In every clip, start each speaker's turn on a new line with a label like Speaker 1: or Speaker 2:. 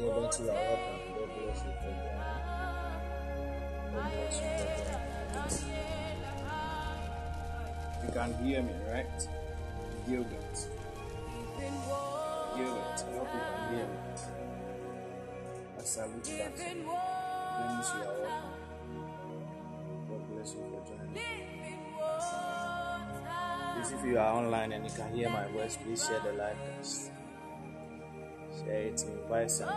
Speaker 1: Yeah, Gilbert, you are welcome. God bless you for joining. You. You can hear me, right? Gilbert. Gilbert, I hope you can hear me. I salute back. Dennis, you are. God bless you for joining. Please, if you are online and you can hear my voice, please share the cast. Share it, invite someone.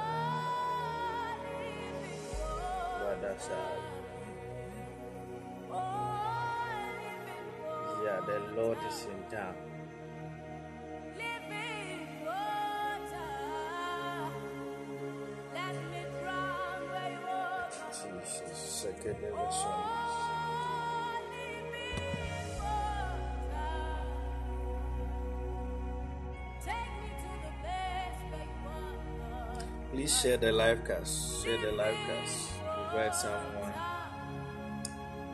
Speaker 1: Brother Shah. Yeah, the Lord is in town. Jesus, second version. Please share the live cast. Share the live cast. Invite someone.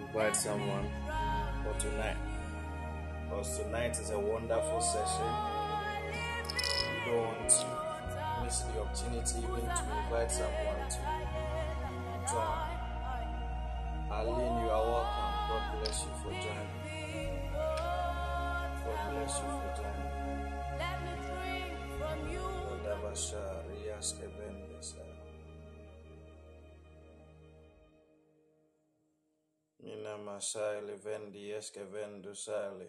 Speaker 1: Invite someone for tonight. Because tonight is a wonderful session. You don't want to miss the opportunity even to invite someone to join. Aline, you are welcome. God bless you for joining. God bless you for joining. Odabasha, Rias, Kevendesa. Mina Masai, Levendi, Eskevendu, Sali.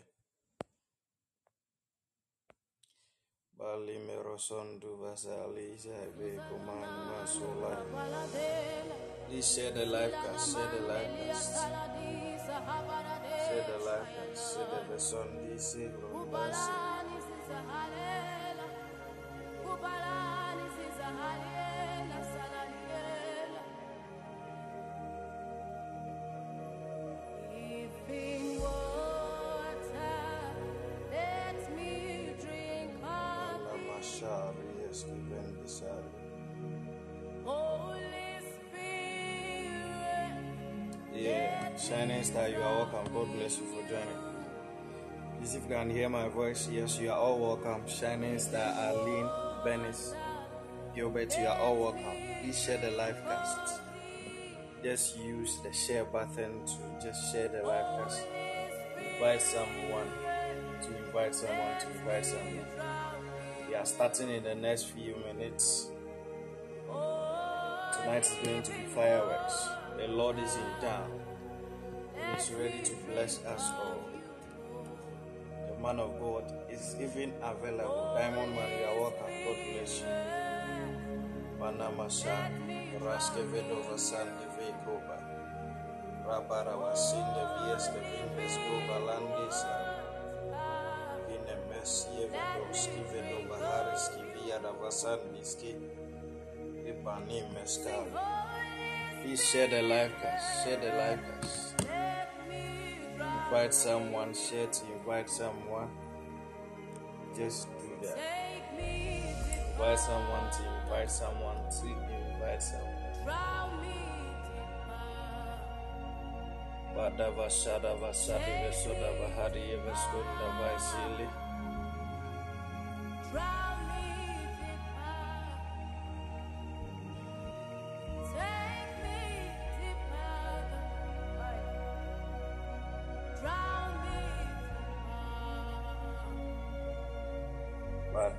Speaker 1: Bali Merosondu, Basali, Sabe, Kuman, Masola. Please share the live cast, share the live cast. Share the Star, you are welcome. God bless you for joining. Please, if you can hear my voice, yes, you are all welcome. Shining Star, Arlene, Benis, Gilbert, you are all welcome. Please share the live cast. Just use the share button to just share the live cast. Invite someone to invite someone to invite someone. We are starting in the next few minutes. Tonight is going to be fireworks. The Lord is in town. Is ready to bless us all. The man of God is even available. Diamond are welcome. God bless you. Panama Shan, Raskevedova Sande Vekoba, Rabara Wasinde Vieske Vindes Gova Landisa, Vine Messie Vedoski Vedova Hariski Via Davasandiski, Ipani Mescal. Please share the live cast. Share the live cast. Invite someone. Share to invite someone. Just do that. Invite someone to invite someone to invite someone. Badava Shadava Shadiva Sodava Hadiva Sodava Hariva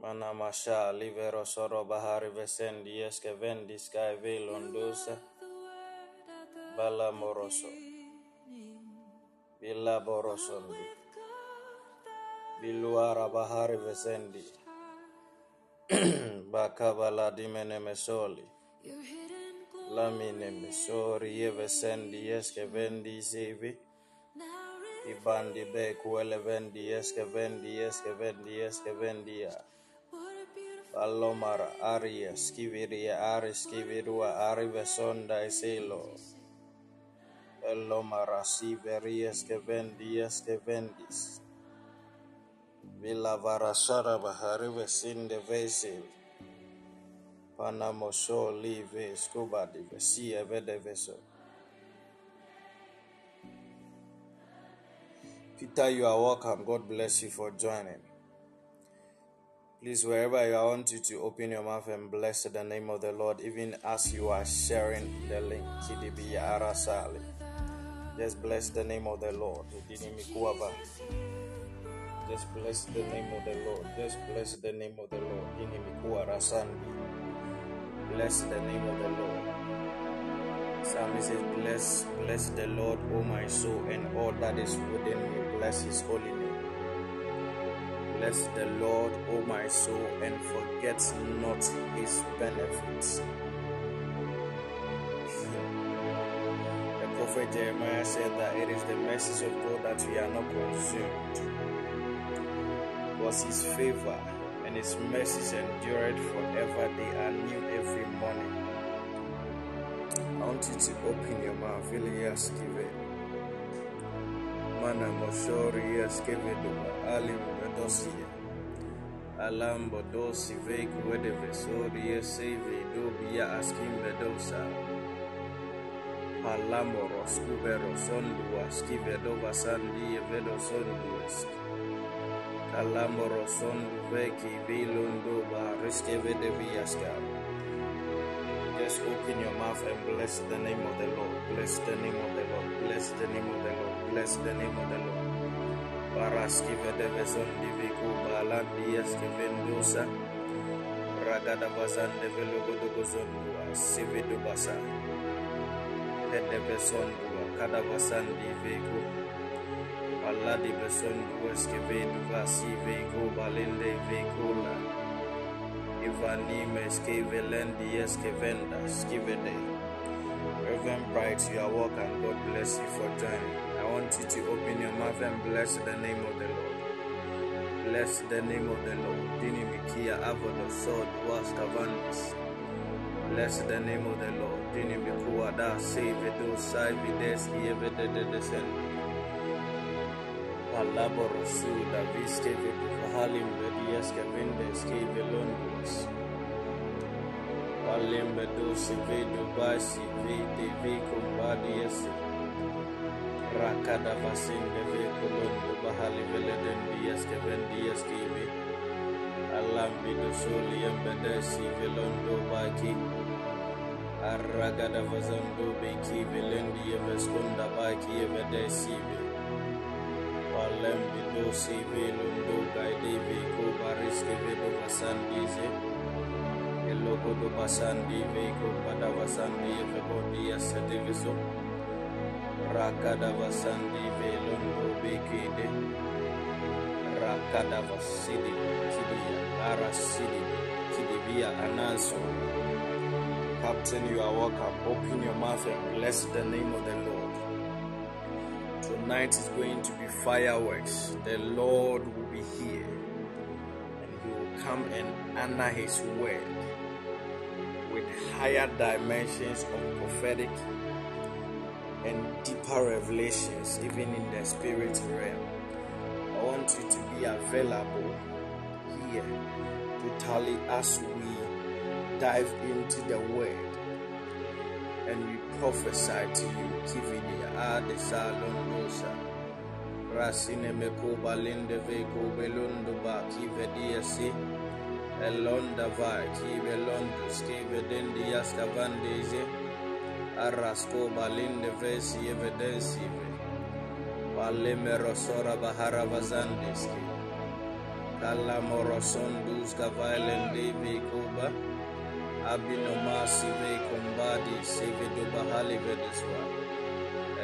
Speaker 1: Mana Masha Livero Soro Bahari Vesendi Eske Vendi Sky Velondosa. Bala Moroso. Villa Borosondi. Biluara Bahari Vesendi. Bakabala Dimene Mesoli. Lamine Mesori Yevesendi Eske Vendi Sevi. Ibandi Be Kuele Vendi Eske Vendi Eske Vendi Eske Vendia. Palomara aria skiviria ari skivirua ari vesonda eselo. Elomara siveria skevendia skevendis. Villa varasara bahari vesinde vesil. Panamosho live scuba di vesia. Peter, you are welcome. God bless you for joining. Please, wherever you are, I want you to open your mouth and bless the name of the Lord, even as you are sharing the link. TDB Arasali. Just bless the name of the Lord. Just bless the name of the Lord. Just bless the name of the Lord. Bless the name of the Lord. Psalmist says, Bless, bless the Lord, O my soul, and all that is within me. Bless his holy name. Bless the Lord, O my soul, and forget not his benefits. The prophet Jeremiah said that it is the mercies of God that we are not consumed. Was his favor and his mercies endured forever, they are new every morning. I want you to open your mouth, really ask it. Mana moshori eskeveduma alim bedosia. Alambo dosi vesori eseve dobia askim bedosa. Palamo roskubero sondu askivedova sandi evedo sondu esk. Kalamo rosondu veki viaska. Just open your mouth and bless the name of the Lord. Bless the name of the Lord. Bless the name of the Lord. Bless the name of the Lord. Baraski vedeveson diviku balandi vendosa. Ragada basan develogo dogozon dua sividu basa. Edeveson dua kada basan diviku. Allah di beson dua eski vedu basi viku balinde vikula. Ivanime eski velendi skivede. Reverend Bright, you are welcome. God bless you for joining. I want you to open your mouth and bless the name of the Lord. Bless the name of the Lord. Dini mikia avodo sod was cavandis. Bless the name of the Lord. Dini mikua da save do sai vides evede de descend. Palaboro su da viske vidu halim vedias cavendes que velonduas. Palembe dosi vedo basi vede ve combadi esse. rakada fasin deve kolon bahali vele den dias Keben dias kimi. alam bidusul yang bedesi velon do baki. Arragada fazan do beki velen di yam baki ye bedesi ibe palem bidu si velon do kaidi ibe ko baris ke ibe do basan dize ke do basan di ko pada basan di ye dias sedivisom Thank velondo bekede. Rakada vasidi kidia arasidi kidibia anaso. Captain, you are welcome. Open your mouth and bless the name of the Lord. Tonight is going to be fireworks. The Lord will be here and He will come and honor His word with higher dimensions of prophetic deeper revelations, even in the spirit realm. I want you to be available here totally as we dive into the word and we prophesy to you. Kividi ade salondosa. Rasine mekoba linde veko belundo ba kivedia si. Elonda va kive londo skive dendi yaska vandeze arrasko balinde vesi evidensive palime rosora bahara vazandiski moroson dus duzga vailendivi kuba abinomasive kumbadi sividu bahalivediswa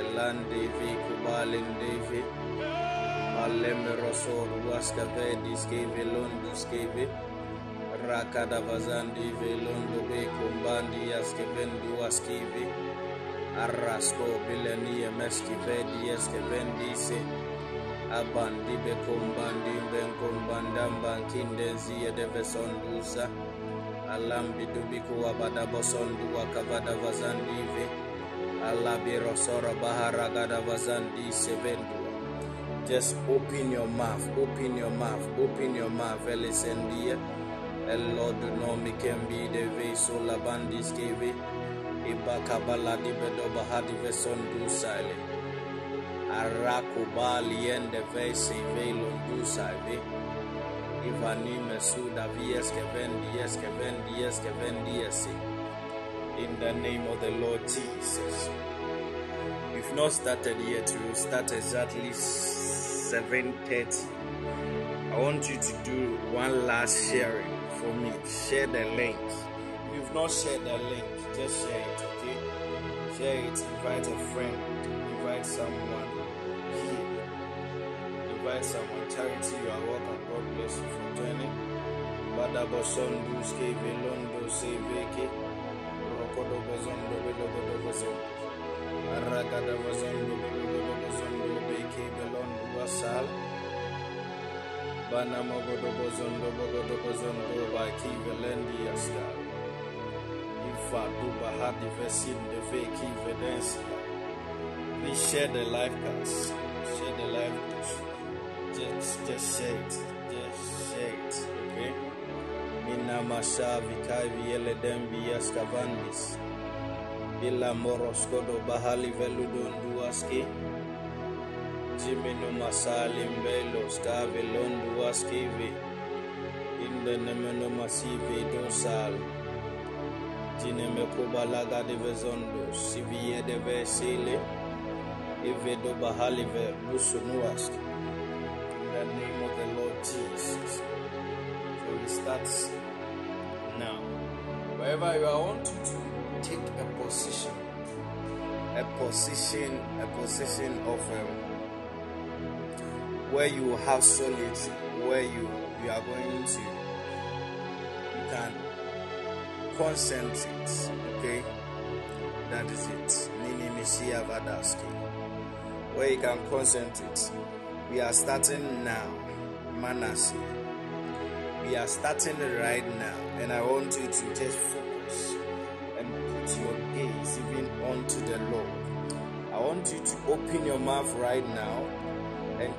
Speaker 1: elandivi kubalindivi palime rosor waskavediskevi lunduskevi keve rakada vazandi velondo be kumbandi yaske vendu askivi arrasko bileni meski vedi yaske vendise abandi bekombandi benkombandamba kindenzi yedevesondusa alambi dubiku wabada bosondu wakavada vazandive alabirosora baharagada vazandi sevendua just open your mouth open your mouth open your mouth elisendia elodu nomi kembi deve solabandis keve ibakabala dibedo bahadi vesondu sale arakubali ende vese velondu sale Ivani Mesuda Vies Kevendi Yes Kevendi Yes Kevendi Yes in the name of the Lord Jesus. We've not started yet, we'll start exactly 7.30. I want you to do one last sharing Share the link. You've not shared the link, just share it, okay? Share it, invite a friend, invite someone here. Invite someone. Charity, you are welcome. God bless you for joining. Badabosondu skeve londo seveke. Rokodo bozondo belogodo bozondo. Aragada bozondo belogodo bozondo beke belondo. Bana mogodo bozondo bogodo bozondo baki velendi yaskal. Ifa duba hadi vesin de veki vedensia. Please share the live cast. Share the live cast just just share it just share it okay mina mashavi kavi yele dembi yaskavandis ila moroskodo bahali veludonduaski jimino masali mbelo skave londuaskivi inde nemeno masive dosal jinemekubalaga devezondo siviye devesile ivedo bahalive busunuaski the name of the Lord Jesus. So we start now. Wherever you are, I want you to take a position, a position, a position of um, where you have solitude, where you you are going to, you can concentrate. Okay, that is it. Nini Mishia Vadaski, where you can concentrate. We are starting now, Manasseh. We are starting right now, and I want you to just focus and put your gaze even onto the Lord. I want you to open your mouth right now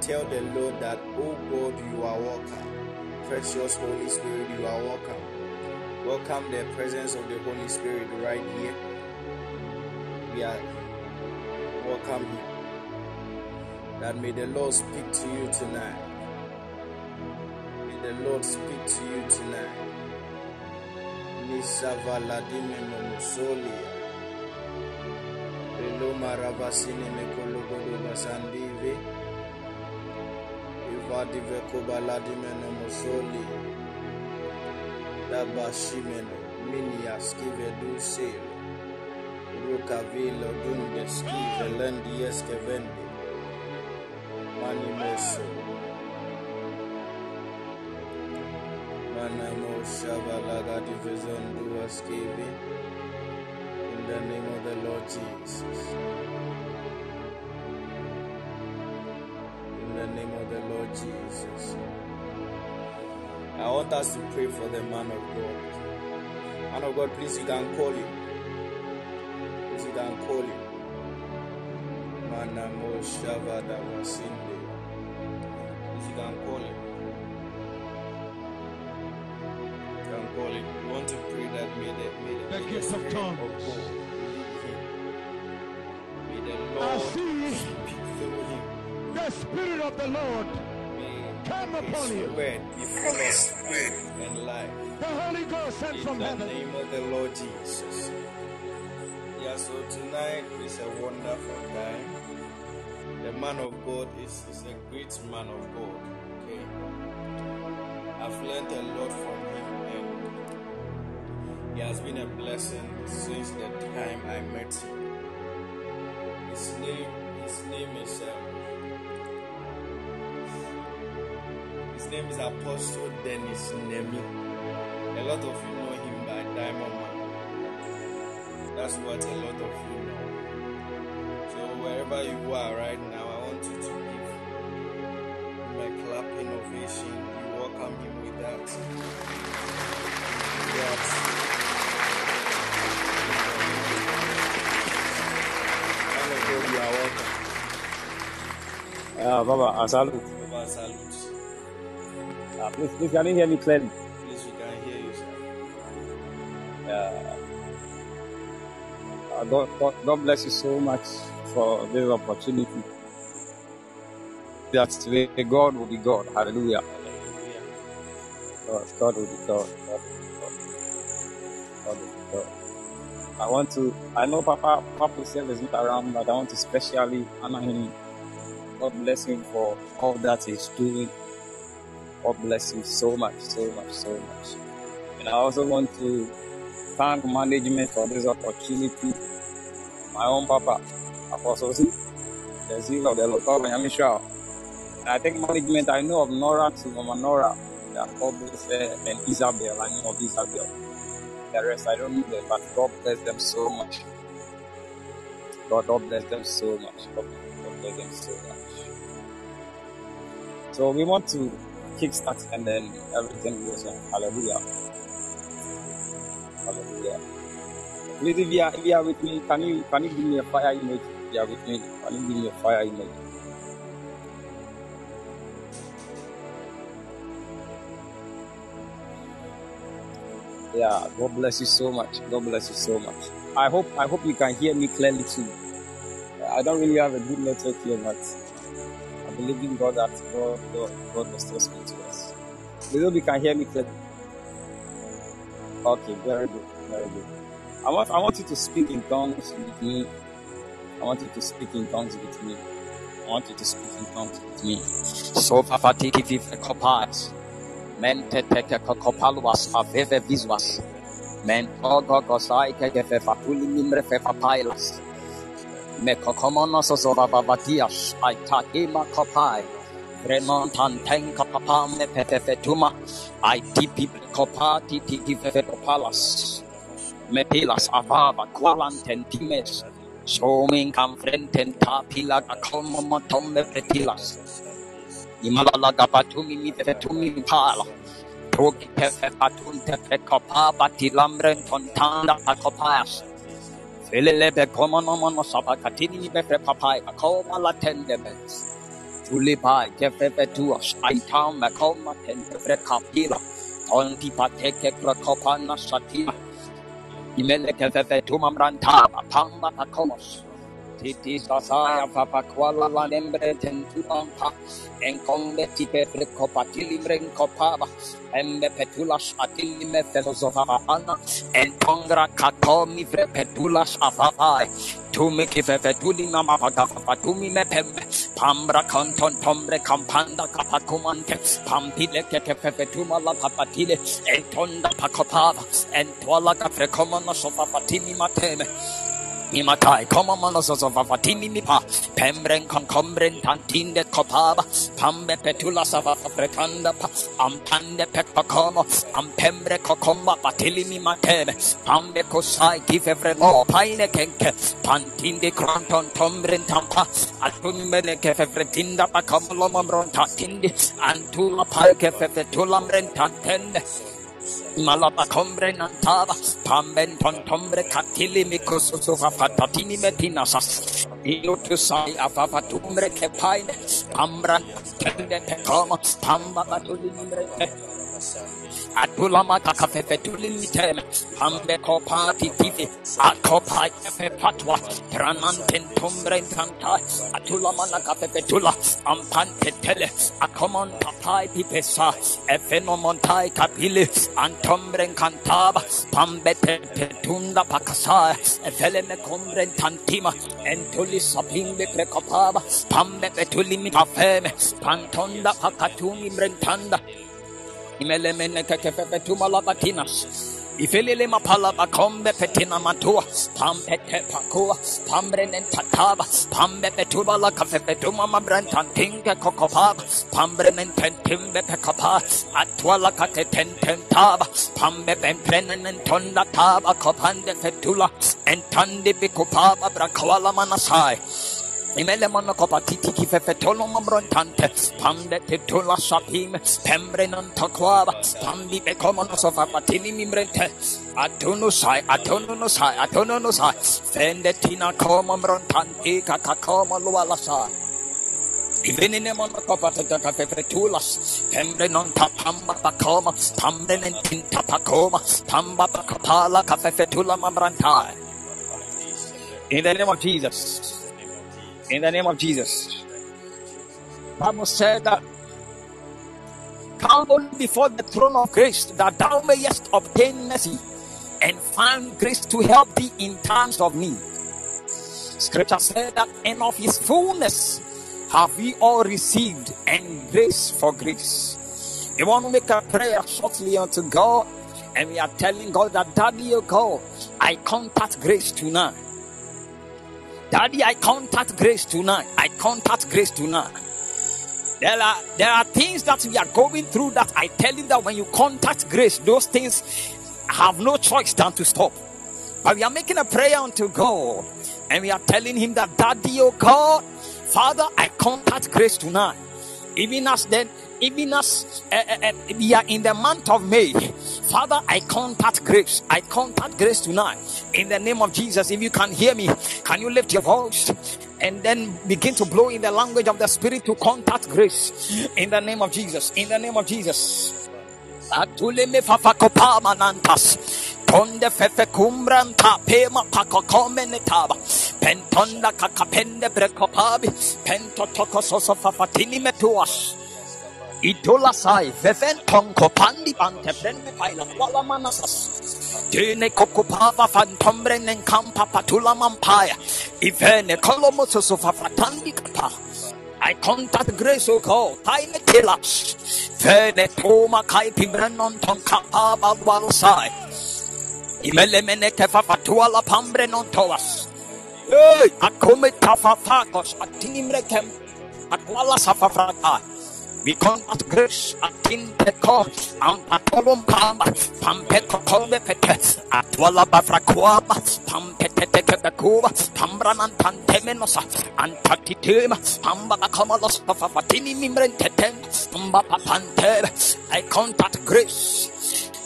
Speaker 1: tell the Lord that, Oh God, you are welcome. Precious Holy Spirit, you are welcome. Welcome the presence of the Holy Spirit right here. We are welcome here that may the Lord speak to you tonight. May the Lord speak to you tonight. Nisavaladime Momusolia. Reloma Ravasine Mekologodo madive kobaladi mene mosoli. Dabashi mene miniaskive dusiri rukavilo dundeskive lendieskevende manimeso manamoshavalagadivezonduaskivi in the name of the lord jesus. I want us to pray for the man of God. Man of God, please, you can call him. Please, you can call him. Manamo Shavada. Please, you can call him. You can call him. We want to pray that may the, may the,
Speaker 2: The
Speaker 1: may
Speaker 2: gift of tongues.
Speaker 1: God. May the
Speaker 2: I see
Speaker 1: speak through him.
Speaker 2: the Spirit of the Lord Come
Speaker 1: his
Speaker 2: upon you.
Speaker 1: word be full of spirit and life.
Speaker 2: The Holy Ghost sent from heaven.
Speaker 1: In the name of the Lord Jesus. Yeah, so tonight is a wonderful time. The man of God is, is a great man of God. Okay. I've learned a lot from him and he has been a blessing since the time I met him. His name his name is um, his name is Apostle Dennis Nemi. A lot of you know him by Diamond Man. That's what a lot of you know. So wherever you are right now, I want you to give him a clapping ovation. You welcome him with that. Yes. Man of God, you are welcome.
Speaker 3: Uh, Baba, I salute.
Speaker 1: Baba, salute.
Speaker 3: Please, can you hear me clearly?
Speaker 1: Please, we can hear you, sir.
Speaker 3: Uh, God, God, God bless you so much for this opportunity. That today God will be God. Hallelujah.
Speaker 1: Hallelujah.
Speaker 3: God, God will be God. God will be God. God will be God. I want to, I know Papa, Papa Sel is not around, but I want to specially honor him. God bless him for all that he's doing. God bless you so much, so much, so much. And I also want to thank management for this opportunity. My own Papa, Apostle Z, the zeal of the Lord, Papa And I think management, I know of Nora to Nora, God bless her, and Isabel, I know of Isabel. The rest, I don't know them, but God bless them so much. God, God bless them so much. God bless them so much. So we want to kickstart and then everything goes on. Hallelujah. Hallelujah. Please, if you are, if you are with me, can you can you give me a fire image? If you are with me, can you give me a fire image? Yeah, God bless you so much. God bless you so much. I hope I hope you can hear me clearly too. I don't really have a good network here, but Believe in God that God God, God will still speak to us. Please hope you can hear me clearly. Okay, very good, very good. I want I want you to speak in tongues with me. I want you to speak in tongues with me. I want you to speak in tongues with me. So fafatiki vive kopas. Mente teke kokopaluas aveve visuas. Men ogo gosai keke fe fatuli mimre fe papailas. Me kokomonos osovavavatias. Aitakima kopai. Remontan ten kapapa me pefefetuma. I tipi kopati tiki fefetopalas. Me pilas avava qualanten times. Showing confrenten tapila akomomotom me petilas. Imalala gapatumi mi fefetumi pala. Progi pefe patunte fe kopa batilambren tontanda pakopas. Filele komonomono sapakatini ni befe papai akoma latendements. Tulipai kefefe tuas aitam makoma tente fre kapila. Tonti pateke krakopana satima. Imele kefefe tumamranta pamba pakomos. Titi sasaya papa kwala la lembre tentuampa. Enkombe tipe frekopa tilimren kopaba. Embe petulas atilime felosofava ana. Entongra katomi fre petulas apapai. Tumi kife fetuli nama pagafa tumi me pembe. Pambra kanton tombre kampanda kapakumante. Pampile keke fetuma la papatile. Entonda pakopava. Entwala kafrekomana sofa fatimi mateme. Imatai koma manososo vavatini mipa pembren konkombren tantinde kopaba pambe petula sava pretanda pa. Ampande pepakomo ampembre kokomba patili mi matebe pambe kosai kifevre mo paine kenke pantinde kronton tombren tampa atumbene kefevretinda pa. Komlo mamron tatinde antula palke fefetula mren tantende Malapa combre nantaba, pamben tontombre catili mikosofa patatini metinasas. Ilo to sai apapatumbre kepaine, pambra tende pecoma, pamba batulimbre. Atulama kakafefetulimitem, pambe kopati tifi, akopai patwa, trananten tumbre tanta, atulama nakafefetula, ampante tele, akomon papai pipesa, efenomontai kapile, antombre cantaba, pambe petunda pakasa, efeleme combre tantima, entuli sapimbe precopaba, pambe petulimi pafeme, pantonda pakatumi brentanda, imelemene kekefefe tumala batinas ifelele mapala bakombe petina matua pampete pakua pambrenen tataba pambe petubala kafefe tuma mabrantan tinge kokopaba pambrenen tentimbe pekapa atwala kate tententaba pambe bentrenen tonda taba kopande fetula brakwala manasai Imele mono kopa titi ki fe fetolo mambrontante. Pande titula sapim. Pembre non tokwaba. Pambi be komono sofa patini mimbrente. Atunu sai, atunu no sai, atunu no sai. Fende tina koma mbrontanti kakakoma luala sai. Ivenine mono kopa tata kafe fretulas. Pembre non tapamba pakoma. Pambre nen tinta pakoma. Pamba pakapala kafe fetula mambrantai. In the name of Jesus. In the name of Jesus. Bible said that come boldly before the throne of grace that thou mayest obtain mercy and find grace to help thee in times of need. Scripture said that and of his fullness have we all received and grace for grace. You want to make a prayer shortly unto God, and we are telling God that Daddy, oh God, I contact grace tonight. Daddy, I contact grace tonight. I contact grace tonight. There are there are things that we are going through that I tell you that when you contact grace, those things have no choice than to stop. But we are making a prayer unto God, and we are telling Him that Daddy, oh God, Father, I contact grace tonight. Even as then, even as uh, uh, we are in the month of May, Father, I contact grace. I contact grace tonight in the name of Jesus. If you can hear me, can you lift your voice and then begin to blow in the language of the Spirit to contact grace in the name of Jesus? In the name of Jesus. Pentonda kakapende metuas. Itola sai veven tonko pandi bante prende paila wala manasas. Tene kokupava fantombre nen kampa patula mampaya. Ivene kolomoso sofa fratandi kapa. I contact grace o God. Taine tilas. Vene toma kai pimrenon ton kapa balwal sai. Imele mene kefa fatua la pambre non toas. Akome tafafakos atinimre kem. Akwala safafrata. We contact grace atinteko ampatolum pamba pampeko kombe pete atwala bafrakuama pampetete kebekuba pambranan pantemenosa antatitema pamba bakamalos pafafatini mimrenteten pamba papante I contact grace.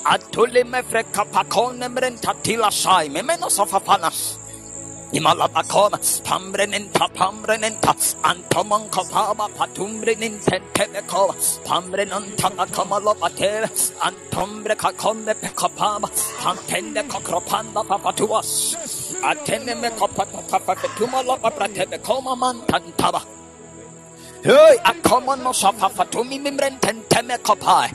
Speaker 3: Atule mefreka pakone mrentatila sai memenos of apanas Imalabakoma, Pambrenenta, Pambrenenta, Antomon Kopama, Patumbrenenta, Tebekova, Pambrenanta, Kamalopate, Antombre Kakombe Pekopama, Pampende Kokropanda Papatuas, Atene Kopata Papatuma Lopatebe Koma Mantantaba. Hey, akomon no safa fatumi mimren tenteme kopai.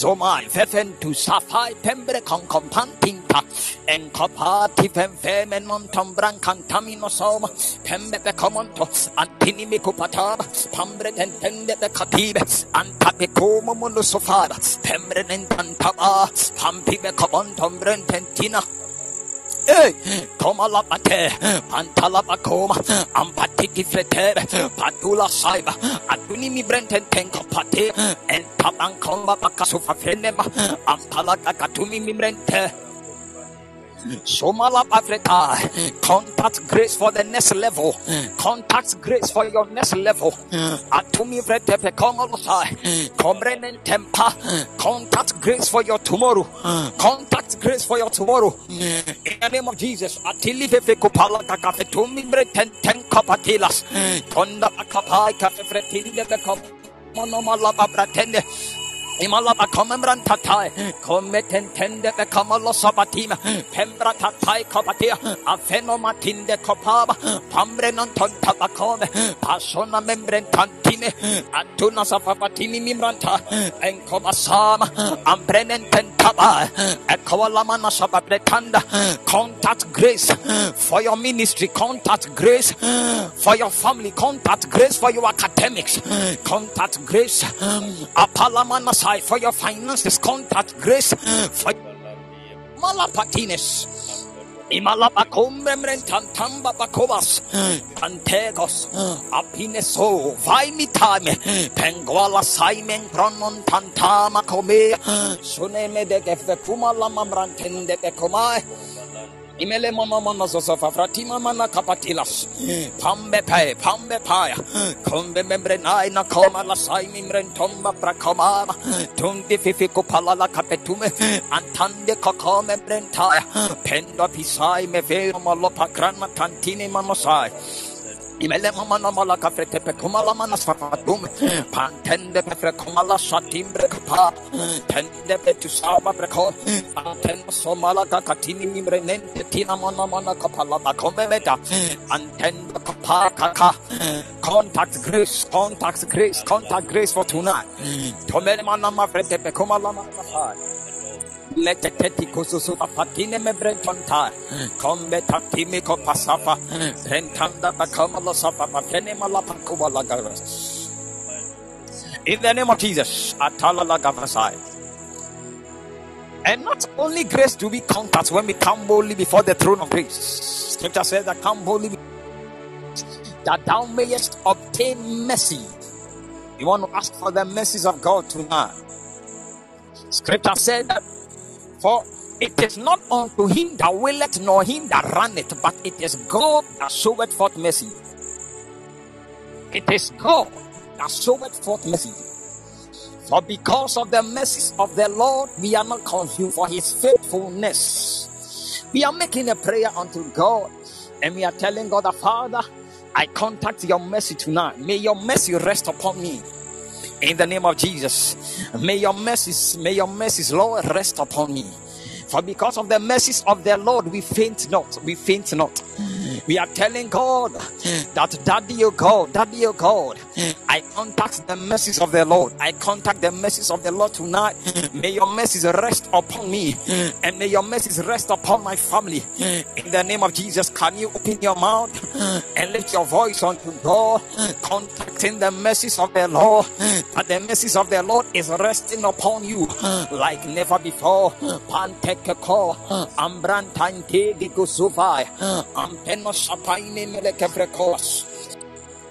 Speaker 3: Zomai fefen tu safai pembre con compantinta. En kopati fem femen non tombran cantamino soma. Pembe be comonto. Antini mi kupataba. Pambre tentende be katibe. Antape como mundo sofada. Pembre nentantaba. Pampi be comontombren tentina. Hey, koma la pate, pantala pakoma, ampatiki fretere, patula saiba, atuni mi brenten tenko pate, en taban komba pakasufa ampala kakatumi mi brente. Somala Africa. Contact grace for the next level. Contact grace for your next level. Atumi vretepe kongolosai. Komrenen tempa. Contact grace for your tomorrow. Contact grace for your tomorrow. In the name of Jesus. Atili fefe kupala kakafe tumi breten ten kapatilas. Tonda akapai kafe fretili de kop. Monomala babratende. Imalaba komembran tatai, kometen tende be kamalo sabatima, pembra tatai kapatia, afeno matinde kopaba, pambre non ton tabakome, pasona membren tantine, atuna safafatini mimranta, enkobasama, ambrenen tentaba, ekowalamana sababretanda, contact grace for your ministry, contact grace for your family, contact grace for your academics, contact grace, apalamana side for your finances, contact grace. For malapatines. Imalabakombremrentantamba bakobas, pantegos, apineso, vaimitame, penguala saimen pronon tantama suneme de gefekuma lamamrantende bekomai. Imele mama mama zosofa fratima mana kapatilas. Hmm. Pambe pae, pambe pae. Kombe membre nai na koma la sai mimren tomba prakoma. Tundi fifi kupala la kapetume. Antande kakome brentaya. Pendo pisai me vero malopa krana tantini manosai. Imele mama na mala kafrete pe kumala pantende pe kumala kapa tende mana mana meta kapa kaka contact grace contact grace contact grace for tonight tomele frete pe kumala in the name of Jesus atala la gavasai and not only grace to be contact when we come boldly before the throne of grace. Scripture says that come boldly that thou mayest obtain mercy. You want to ask for the mercies of God tonight. Scripture said that for it is not unto him that willeth nor him that runneth, but it is God that showeth forth mercy. It is God that showeth forth mercy. For because of the mercies of the Lord, we are not confused for his faithfulness. We are making a prayer unto God and we are telling God the Father, I contact your mercy tonight. May your mercy rest upon me. In the name of Jesus, may your mercies, may your mercies, Lord, rest upon me. For because of the mercies of the Lord, we faint not, we faint not. We are telling God that, Daddy, oh God, Daddy, oh God, I contact the mercies of the Lord. I contact the mercies of the Lord tonight. May your mercies rest upon me and may your mercies rest upon my family. In the name of Jesus, can you open your mouth and lift your voice unto God, contacting the mercies of the Lord? That the mercies of the Lord is resting upon you like never before. Pantekeko, Ambrantante Digusuvai, Ampeno Sapaine Melekevrekos.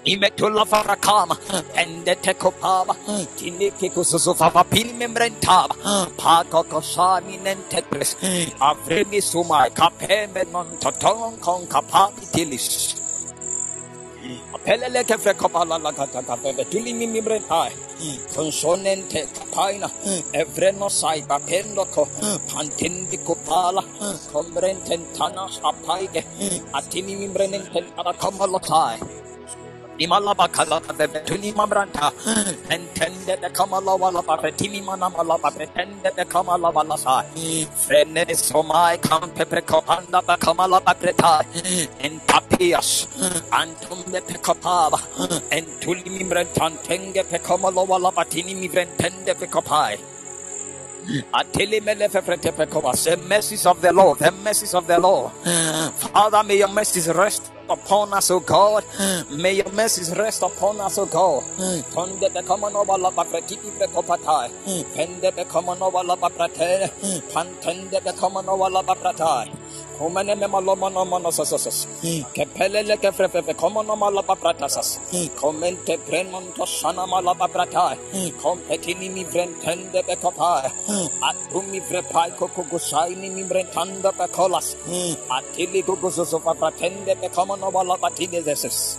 Speaker 3: Imetula farakama ende tekopaba tinike kususufava pili membrentaba pako kosani nentekres avremi sumai kapembe non toton kon kapapi tilis Pelele kefe kopala la kata kafe tuli mimi brentai consonante kapaina evreno sai bapendo ko pantindi kopala kombrenten tanas apaige atini mimbrenen ara kamalotai Imalaba kalaba tuni mamranta entende de kamala wala papetini manamala papetende de kamala wala sa frene somai kampe prekopanda ba kamala papreta entapias antum de pekopaba entuli mimrentan tenge pekamala wala patini mivrentende pekopai the mercies of the Lord, the mercies of the Lord. Father, may your mercies rest upon us, O God. May your mercies rest upon us, O God. Tonde be kamanova la papretiki be kopatai. Pende be kamanova la paprate. Pantende be kamanova la papratai. Komene me malomana manasasas. Kepelele kefrefefe komono malapa pratasas. Komente premonto sana malapa prata. Kompetini mi vrentende bekopa. Atumi vrepai kokugusaini mi vrentanda bekolas. Atili guguzosofa pratende bekomono malapa tigezeses.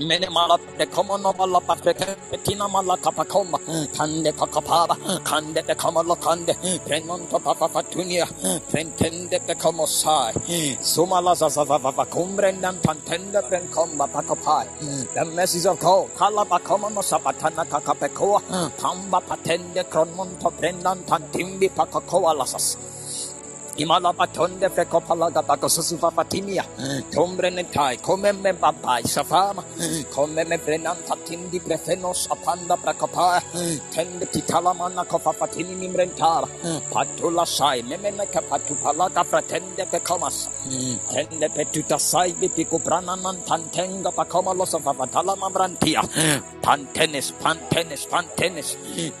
Speaker 3: Mene mala de como no mala patrete petina mala kapakoma kande kakapaba kande de como lo kande premonto papa patunia prentende de como sai sumala zazava cumbrendan pantende pen comba pakopai the message of God kala pakoma no sapatana kakapekoa pamba patende kronmonto prendan tantimbi pakakoa lasas Imala batonde frekopalaga bakosusufa fatimia. Tombre netai, come me babai safama. Come me brenanta tindi brefenos apanda brakapa. Tende titalamana kofa fatini nimrentara. Patula sai, memene kapatu palaga fratende pekomas. Tende petuta sai bipiku brananan tantenga pakoma losofa fatala mambrantia. Pantenis, pantenis, pantenis.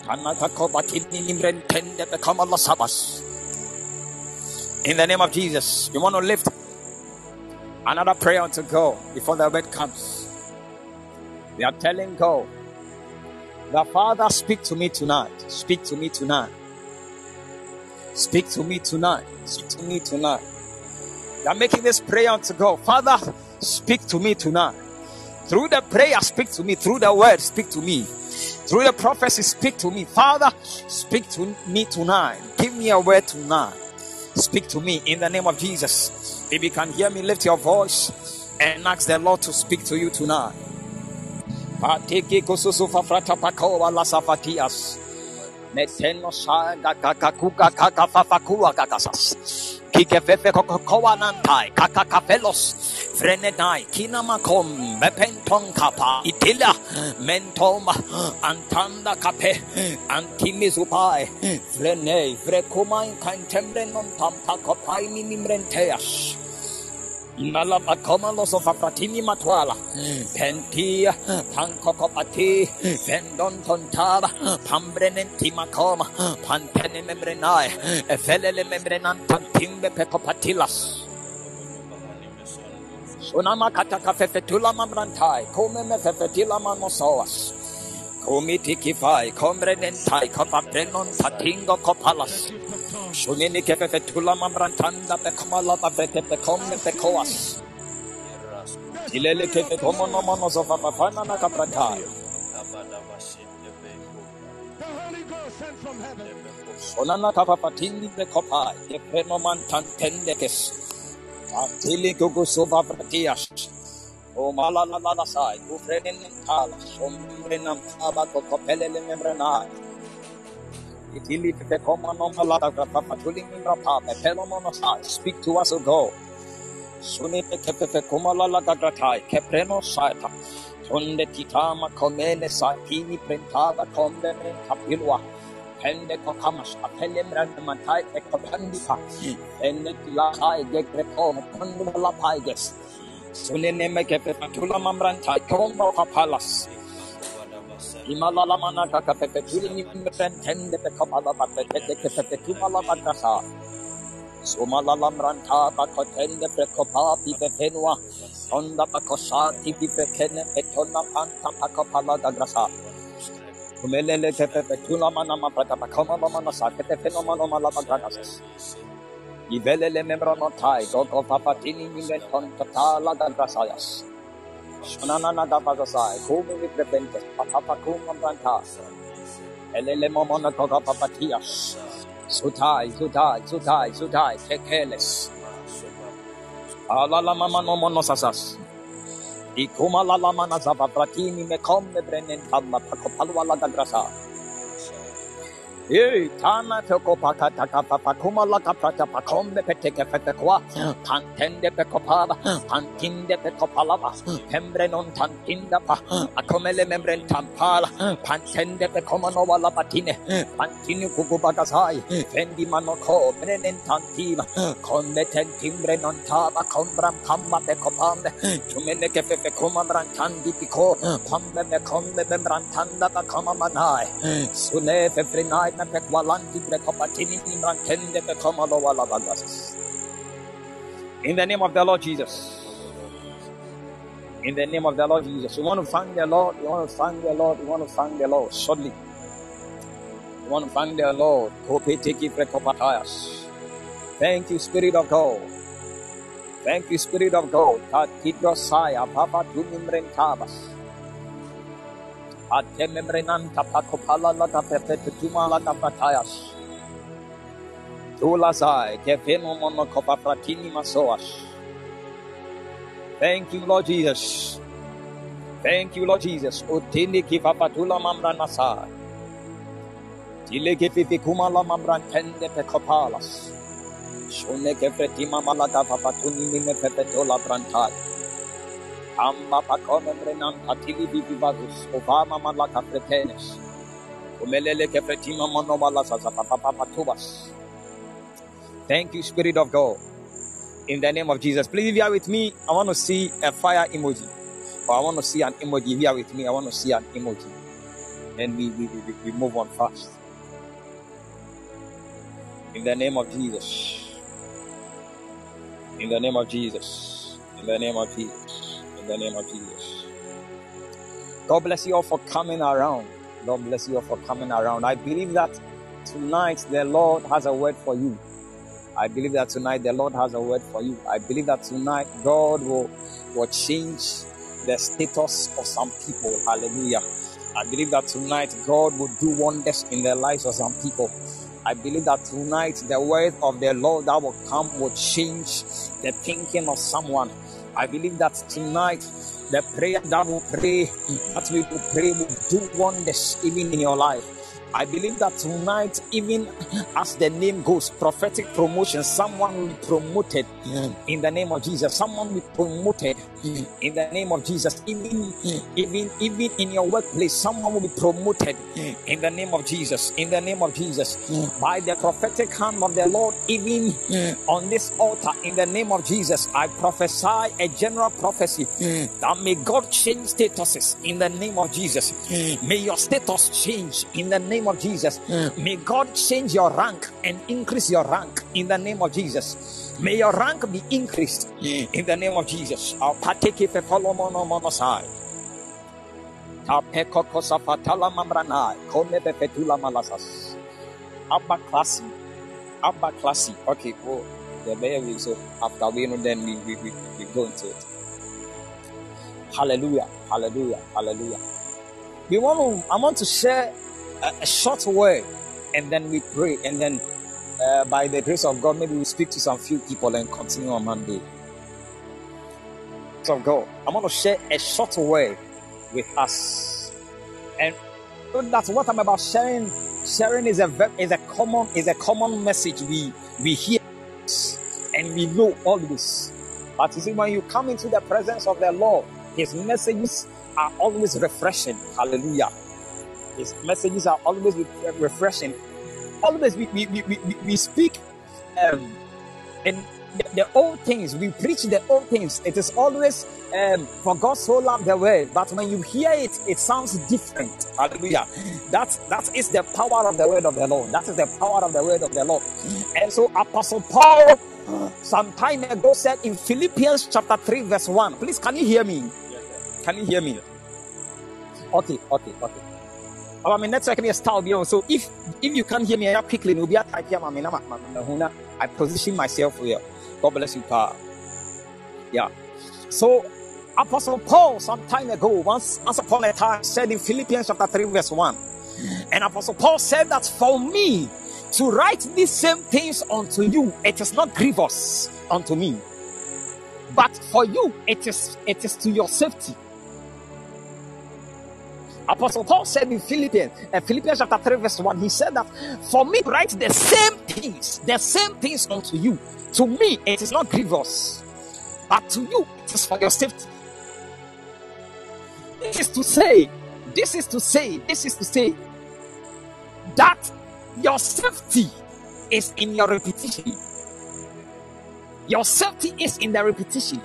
Speaker 3: Tanaka kobatini nimrentende pekoma losabas. In the name of Jesus, you want to lift another prayer to go before the word comes. We are telling God, the Father, speak to me tonight. Speak to me tonight. Speak to me tonight. Speak to me tonight. We are making this prayer to God. Father, speak to me tonight. Through the prayer, speak to me. Through the word, speak to me. Through the prophecy, speak to me. Father, speak to me tonight. Give me a word tonight. Speak to me in the name of Jesus. If you can hear me, lift your voice and ask the Lord to speak to you tonight. Kikefefe nantai kakakafelos. Frenedai kinamakom mepenton kapa itila mentoma antanda kape antimizupai frene frekumai kantembre non tampa kopai minimrenteas. Malapa koma loso fapratini matwala. Pentia, pankokopati, vendon tontaba, pambrenen timakoma, pantene membrenai, efelele membrenan tantimbe pekopatilas. Sunama kataka fefetula mamrantai, come me fefetila manosoas. Komiti kifai, komrenentai, kopaprenon tatingo kopalas. Sunini kefetula mamrantanda pekomala bavete pekome pekoas. Ilele kefetomo no mono zofapapana na kapratai.
Speaker 2: The Holy Ghost sent from heaven.
Speaker 3: Sonana kapapatindi pekopai, kefeno mantantendekes. Atiliko Gusova prakias. O Malala Ladasai, Ufrenin Talas, Umrinam Tabaco Copelele Membranai. Itili Pecomanom Alada Papatulim mono sa, speak to us, O God. Sunite Kepefe Kumalala Dagratai, sa ta. Tunde Titama Comene Saitini Printava Combe Capilua. pende kokamas apelembran mantai ekopandisa enek lakai gekreko kondu lapai ges suneneme kepe patula mamran tai kombo kapalas İmalalamana kaka pepe tulini mren tende pe kapala bakte tete kepe pe tumala bakasa Sumalalamran ta bakotende pe kopapi pe penua. Onda bakosati pe kene pe tona panta pakopala dagrasa Umelele tepepe tulama nama pata pakoma mama nasa kete fenomano malama ganasas. Ivelele bazasai kumi papatias. Sutai, sutai, sutai, sutai, kekeles. Alala mama no monosasas. Ikuma la la mana zava pratini me come brenen talla pakopalwa la gagrasa. Ei, tana toko paka taka papa kuma la kaprata pakombe peteke fetekwa. Pantende pekopava, pantinde pekopalava. Pembre non tantinda pa. Akomele membren tampala. Pantende pekomano wala patine. Pantinu kukubagasai. Fendi manoko, brenen tantiva. Konde tentimbre non taba kombram kamba pekopambe. Tumene kuma brantandi piko. Pambe me kombe membrantanda pakoma manai. Sune In the name of the Lord Jesus. In the name of the Lord Jesus. You want to thank the Lord. You want to thank the Lord. You want to thank the Lord. Shortly. You want to thank the Lord. Thank you, Spirit of God. Thank you, Spirit of God. Tatidosaya papa tumimrentabas. Atememrenan tapakopala la tapetuma la tapatayas. Thank you, Lord Jesus. Thank you, Lord Jesus. Utini kifapatula mamra nasai. Tile kififikuma la mamra tende pekopalas. Shone kefretima malata papatuni mine pepetola brantai. Amba pakome brenam patili vivivadus. Ovama malaka fretenes. Umelele kefretima monobala sasapapapapatubas. Thank you, Spirit of God. In the name of Jesus. Please, you are with me, I want to see a fire emoji. Or I want to see an emoji. If you with me, I want to see an emoji. Then we, we, we, we move on fast. In the name of Jesus. In the name of Jesus. In the name of Jesus. The name of Jesus. God bless you all for coming around. God bless you all for coming around. I believe that tonight the Lord has a word for you. I believe that tonight the Lord has a word for you. I believe that tonight God will, will change the status of some people. Hallelujah. I believe that tonight God will do wonders in the lives of some people. I believe that tonight the word of the Lord that will come will change the thinking of someone. I believe that tonight the prayer that will pray, that we will pray will do wonders even in your life. I believe that tonight, even as the name goes, prophetic promotion, someone will be promoted in the name of Jesus. Someone will be promoted in the name of Jesus. Even, even, even in your workplace, someone will be promoted in the name of Jesus. In the name of Jesus, by the prophetic hand of the Lord, even on this altar, in the name of Jesus, I prophesy a general prophecy that may God change statuses in the name of Jesus. May your status change in the name of Jesus. May God change your rank and increase your rank in the name of Jesus. May your rank be increased in the name of Jesus. Malasas. Abba classy. Abba classy. Okay, well, the will so uh, after we know then we, we, we, we go into it. Hallelujah. Hallelujah. Hallelujah. We want to I want to share a, a short word and then we pray and then uh, by the grace of God maybe we speak to some few people and continue on Monday. So God, I want to share a short word with us. And that's what I'm about sharing. Sharing is a is a common is a common message we we hear and we know always. But you see, when you come into the presence of the Lord, His messages are always refreshing. Hallelujah. His messages are always refreshing. Always we we, we, we, we speak um and the, the old things, we preach the old things. It is always um, for God so loved the word, but when you hear it, it sounds different. Hallelujah. That that is the power of the word of the Lord. That is the power of the word of the Lord. And so Apostle Paul some time ago said in Philippians chapter 3, verse 1. Please, can you hear me? Can you hear me? Okay, okay, okay. Oh, I mean, network is style beyond. So if if you can't hear me up quickly, you'll be a type here, ma- ma- I position myself here. God bless you, Pa. Yeah. So Apostle Paul, some time ago, once, once upon a time, said in Philippians chapter 3, verse 1. And Apostle Paul said that for me to write these same things unto you, it is not grievous unto me. But for you, it is it is to your safety. Apostle Paul said in Philippians, uh, Philippians chapter 3, verse 1, he said that for me write the same things, the same things unto you. To me, it is not grievous, but to you, it is for your safety. This is to say, this is to say, this is to say that your safety is in your repetition. Your safety is in the repetition.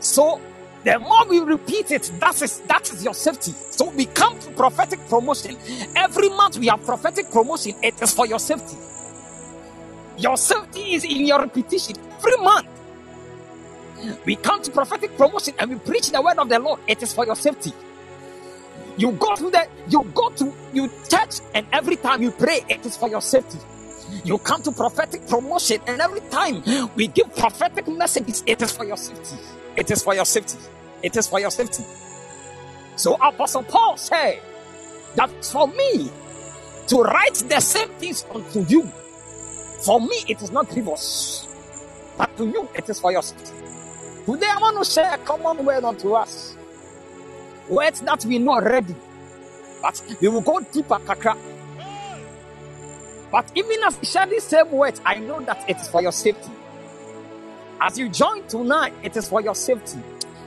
Speaker 3: So the more we repeat it, that is that is your safety. So we come to prophetic promotion. Every month we have prophetic promotion. It is for your safety. Your safety is in your repetition. Every month we come to prophetic promotion and we preach the word of the Lord. It is for your safety. You go to the you go to you church and every time you pray, it is for your safety. You come to prophetic promotion and every time we give prophetic messages, it is for your safety. It is for your safety. It is for your safety. So Apostle Paul said that for me to write the same things unto you, for me it is not grievous, but to you it is for your safety. Today I want to share a common word unto us. Words that we know already. But we will go deeper, kakra. But even as we share these same words, I know that it is for your safety. As you join tonight, it is for your safety.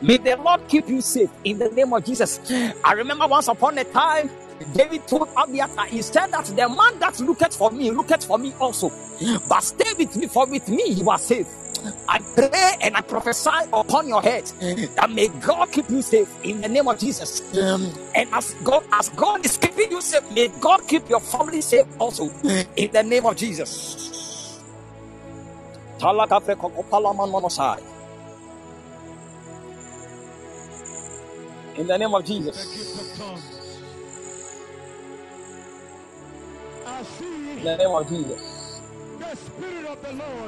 Speaker 3: May the Lord keep you safe in the name of Jesus. I remember once upon a time, David told Abiathar, he said that the man that looketh for me, looketh for me also. But stay with me, for with me you are safe. I pray and I prophesy upon your head that may God keep you safe in the name of Jesus. And as God, as God is keeping you safe, may God keep your family safe also in the name of Jesus. In the name of Jesus. In the name of Jesus.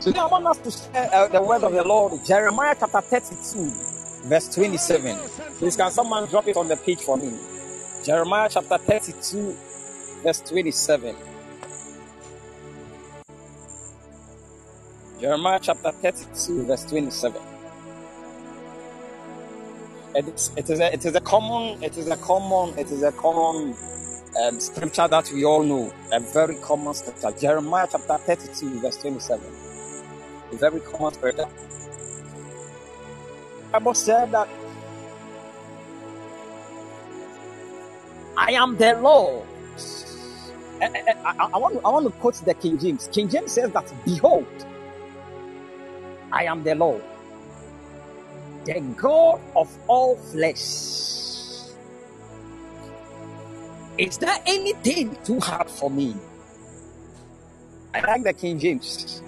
Speaker 3: Today I want us to share uh, the word of the Lord, Jeremiah chapter 32, verse 27. Please, can someone drop it on the page for me? Jeremiah chapter 32, verse 27. Jeremiah chapter 32, verse 27. It is, it is a, it is a common, it is a common, it is a common um, scripture that we all know, a very common scripture, Jeremiah chapter 32, verse 27. A very common scripture. Bible said that I am the Lord. I, I, I, I, want, I want to quote the King James. King James says that, Behold, I am the Lord, the God of all flesh. Is there anything too hard for me? I like the King James.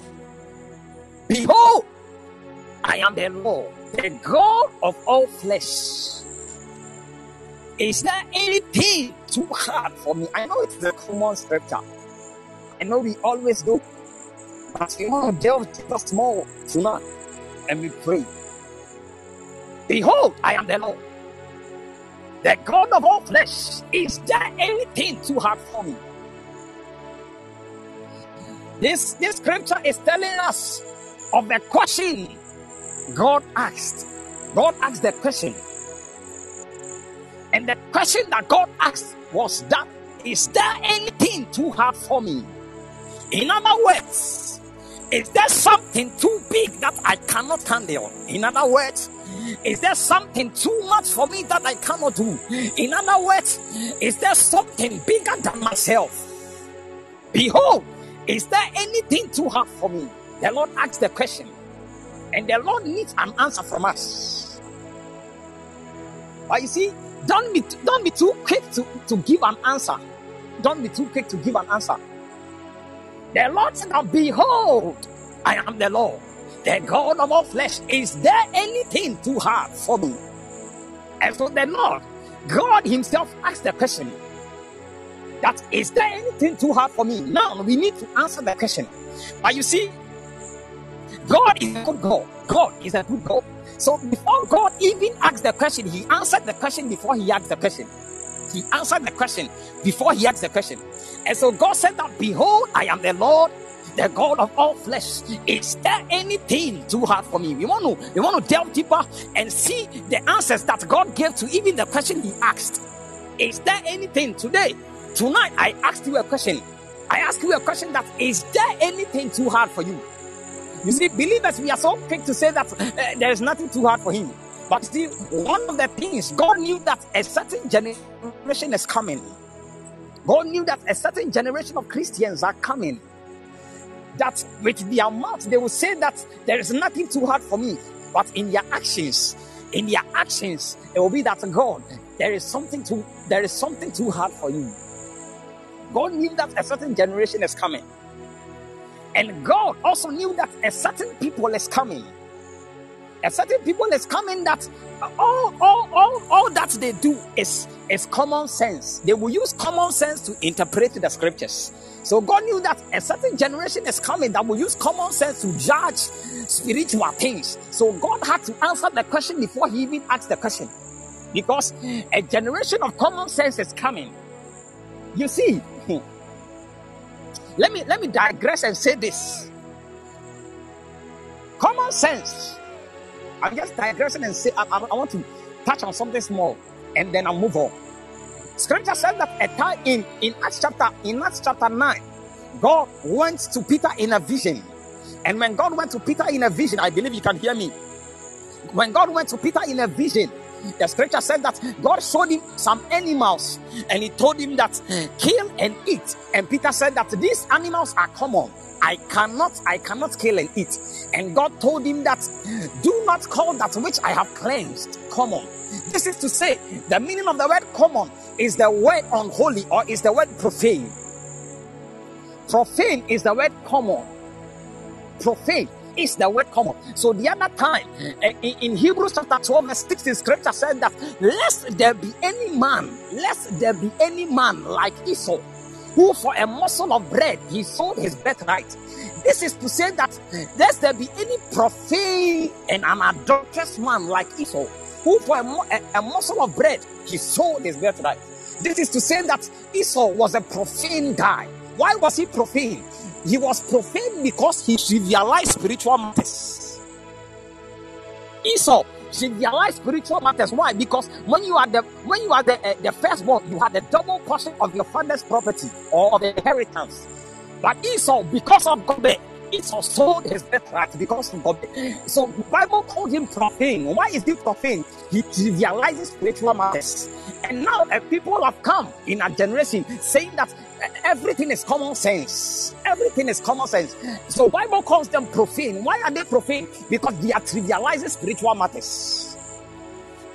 Speaker 3: Behold, I am the Lord, the God of all flesh. Is there anything too hard for me? I know it's the common scripture. I know we always do. We want to delve deeper small tonight and we pray. Behold, I am the Lord the God of all flesh, is there anything too hard for me? This, this scripture is telling us of the question God asked. God asked the question. And the question that God asked was that is there anything too hard for me? In other words, is there something too big that I cannot handle? In other words, is there something too much for me that I cannot do? In other words, is there something bigger than myself? Behold, is there anything too hard for me? The Lord asks the question, and the Lord needs an answer from us. But you see, don't be don't be too quick to, to give an answer. Don't be too quick to give an answer. The Lord said, Behold, I am the Lord the God of all flesh, is there anything too hard for me? And so the Lord, God Himself asked the question that is there anything too hard for me? Now we need to answer the question. But you see, God is a good God. God is a good God. So before God even asked the question, He answered the question before He asked the question. He answered the question before He asked the question. And so God said that, Behold, I am the Lord the God of all flesh. Is there anything too hard for me? We want to we want to delve deeper and see the answers that God gave to even the question He asked. Is there anything today? Tonight I asked you a question. I ask you a question that is there anything too hard for you? You see, believers, we are so quick to say that uh, there is nothing too hard for him. But still, one of the things God knew that a certain generation is coming. God knew that a certain generation of Christians are coming that with their mouth they will say that there is nothing too hard for me, but in their actions, in their actions, it will be that God, there is something too, there is something too hard for you. God knew that a certain generation is coming. And God also knew that a certain people is coming. A certain people is coming that all, all, all, all that they do is, is common sense. They will use common sense to interpret the scriptures. So God knew that a certain generation is coming that will use common sense to judge spiritual things. So God had to answer the question before he even asked the question. Because a generation of common sense is coming. You see, let me let me digress and say this. Common sense. I'm just digressing and say I, I, I want to touch on something small and then I'll move on. Scripture says that a time in, in Acts chapter in Acts chapter 9, God went to Peter in a vision. And when God went to Peter in a vision, I believe you can hear me. When God went to Peter in a vision, the scripture said that God showed him some animals and he told him that eh, kill and eat. And Peter said that these animals are common. I cannot, I cannot kill and eat. And God told him that do not call that which I have cleansed common. This is to say, the meaning of the word common is the word unholy or is the word profane. Profane is the word common. Profane is the word common. So the other time eh, in Hebrews chapter 12, verse 16, scripture said that lest there be any man, lest there be any man like Esau, who for a morsel of bread he sold his birthright. This is to say that lest there be any profane and an adulterous man like Esau, who for a, a, a morsel of bread he sold his birthright. This is to say that Esau was a profane guy. Why was he profane? He was profane because he trivialized spiritual matters. Esau trivialized spiritual matters. Why? Because when you are the when you are the uh, the firstborn, you have the double portion of your father's property or of inheritance. But Esau, because of God, Esau sold his birthright because of God. So Bible called him profane. Why is he profane? He trivializes spiritual matters. And now a people have come in a generation saying that uh, everything is common sense. Everything is common sense. So Bible calls them profane. Why are they profane? Because they are trivializing spiritual matters.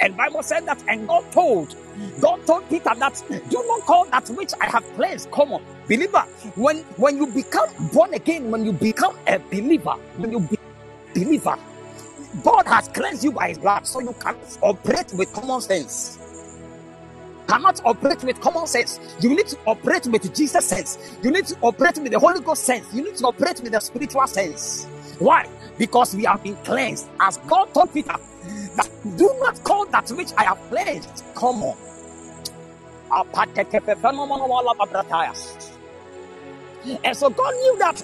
Speaker 3: And Bible said that, and God told, God told Peter that do not call that which I have placed common. Believer, when when you become born again, when you become a believer, when you be believer, God has cleansed you by his blood, so you can operate with common sense cannot operate with common sense. You need to operate with Jesus sense. You need to operate with the Holy Ghost sense. You need to operate with the spiritual sense. Why? Because we have been cleansed. As God told Peter, that do not call that which I have cleansed common. And so God knew that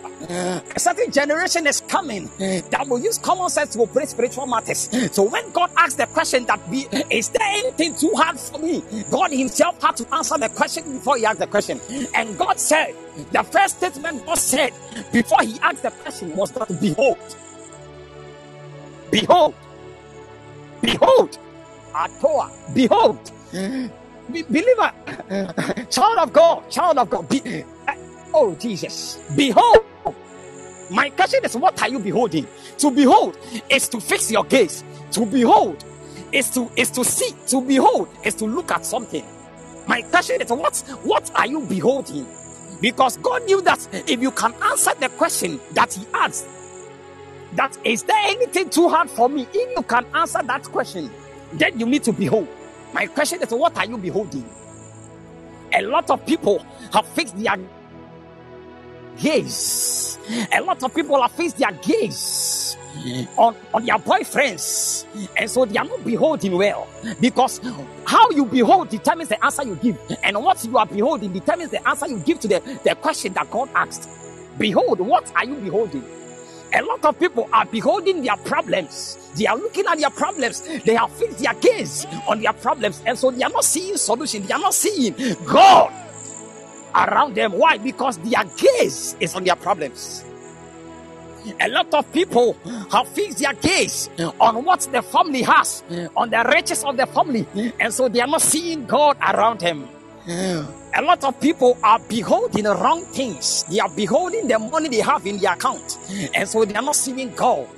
Speaker 3: a certain generation is coming that will use common sense to operate spiritual matters. So when God asked the question that be, is there anything too hard for me? God Himself had to answer the question before He asked the question. And God said, the first statement God said before He asked the question was that behold, behold, behold, Atoa, behold, be- believer, child of God, child of God. Be- Oh, Jesus. Behold. My question is, what are you beholding? To behold is to fix your gaze. To behold is to is to see. To behold is to look at something. My question is, what what are you beholding? Because God knew that if you can answer the question that He asked, that is there anything too hard for me? If you can answer that question, then you need to behold. My question is, what are you beholding? A lot of people have fixed their gaze. A lot of people have fixed their gaze on, on their boyfriends, and so they are not beholding well because how you behold determines the answer you give, and what you are beholding determines the answer you give to the, the question that God asked. Behold, what are you beholding? A lot of people are beholding their problems. They are looking at their problems. They have fixed their gaze on their problems, and so they are not seeing solution. They are not seeing God around them. Why? Because their gaze is on their problems. A lot of people have fixed their gaze on what the family has, on the riches of the family, and so they are not seeing God around them. A lot of people are beholding the wrong things. They are beholding the money they have in their account, and so they are not seeing God.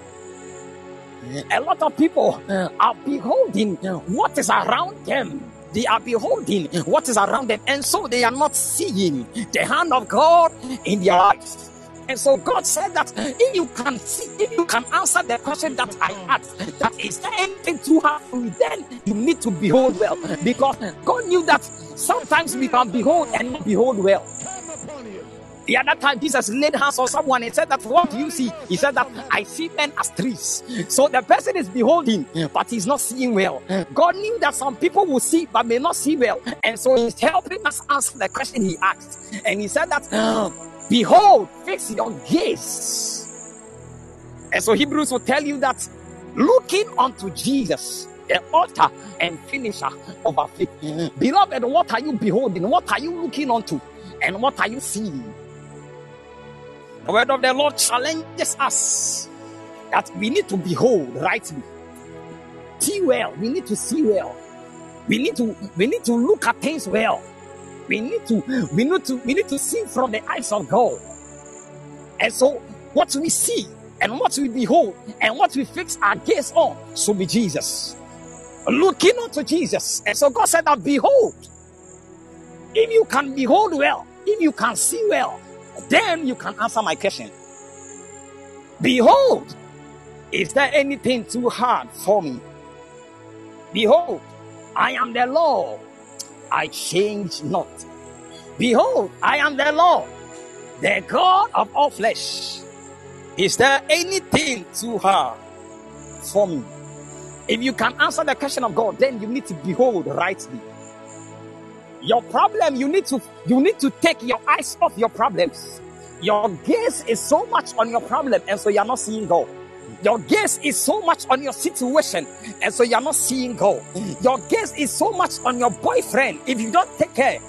Speaker 3: A lot of people are beholding what is around them they are beholding what is around them, and so they are not seeing the hand of God in their lives. And so God said that if you can see, if you can answer the question that I asked, that is there anything too hard for you, then you need to behold well. Because God knew that sometimes we can behold and not behold well. The other time Jesus laid hands on someone and said that what do you see? He said that I see men as trees. So the person is beholding, but he's not seeing well. God knew that some people will see but may not see well. And so he's helping us answer the question he asked. And he said that ah, behold, fix your gaze. And so Hebrews will tell you that looking unto Jesus, the author and finisher of our faith. Beloved, what are you beholding? What are you looking unto? And what are you seeing? The word of the Lord challenges us that we need to behold rightly, see well. We need to see well. We need to we need to look at things well. We need to we need to we need to see from the eyes of God. And so what we see and what we behold and what we fix our gaze on should be Jesus. Looking unto Jesus. And so God said that behold, if you can behold well, if you can see well, then you can answer my question. Behold, is there anything too hard for me? Behold, I am the Lord, I change not. Behold, I am the Lord, the God of all flesh. Is there anything too hard for me? If you can answer the question of God, then you need to behold rightly. Your problem, you need to you need to take your eyes off your problems. Your gaze is so much on your problem, and so you're not seeing God. Your gaze is so much on your situation, and so you're not seeing God. Your gaze is so much on your boyfriend. If you don't take care,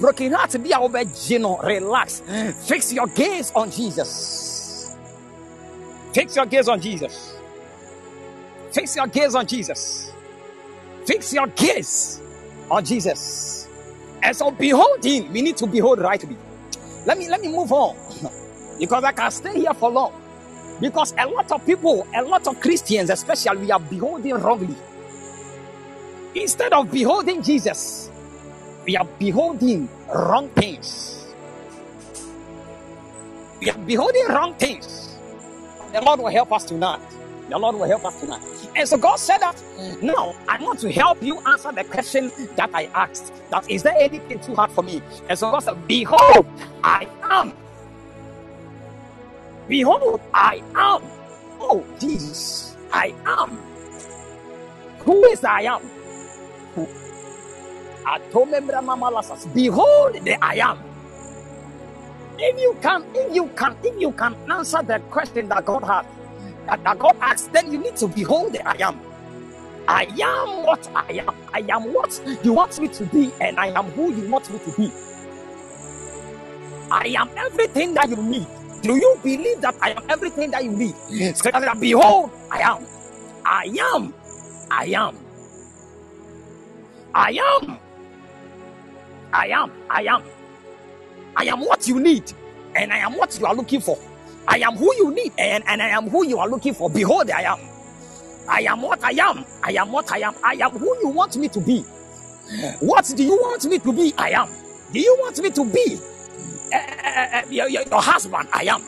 Speaker 3: broken heart be over our relax. Fix your gaze on Jesus. Fix your gaze on Jesus. Fix your gaze on Jesus. Fix your gaze on Jesus. And so beholding, we need to behold rightly. Let me let me move on. because I can stay here for long. Because a lot of people, a lot of Christians, especially, we are beholding wrongly. Instead of beholding Jesus, we are beholding wrong things. We are beholding wrong things. The Lord will help us tonight. The Lord will help us tonight. And so God said that now I want to help you answer the question that I asked. That is there anything too hard for me? And so God said, Behold, I am. Behold, I am. Oh, Jesus, I am. Who is I am? Behold, the I am. If you can, if you can, if you can answer the question that God has, that, that God asks, then you need to behold the I am. I am what I am. I am what you want me to be, and I am who you want me to be. I am everything that you need. Do you believe that I am everything that you need? That, behold, I am. I am. I am. I am. I am. I am. I am what you need, and I am what you are looking for. I am who you need and, and I am who you are looking for. Behold, I am. I am what I am. I am what I am. I am who you want me to be. What do you want me to be? I am. Do you want me to be uh, your, your, your, husband? I am.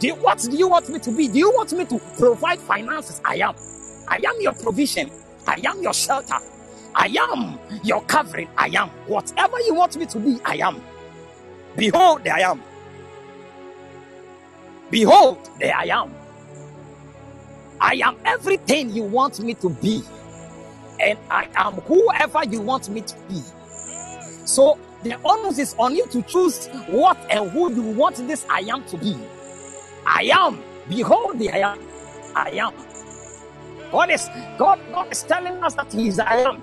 Speaker 3: Do what do you want me to be? Do you want me to provide finances? I am. I am your provision. I am your shelter. I am your covering. I am. Whatever you want me to be, I am. Behold, I am. Behold, there I am. I am everything you want me to be, and I am whoever you want me to be. So the onus is on you to choose what and who you want this I am to be. I am. Behold, the I am. I am. God is God, God is telling us that He is I am.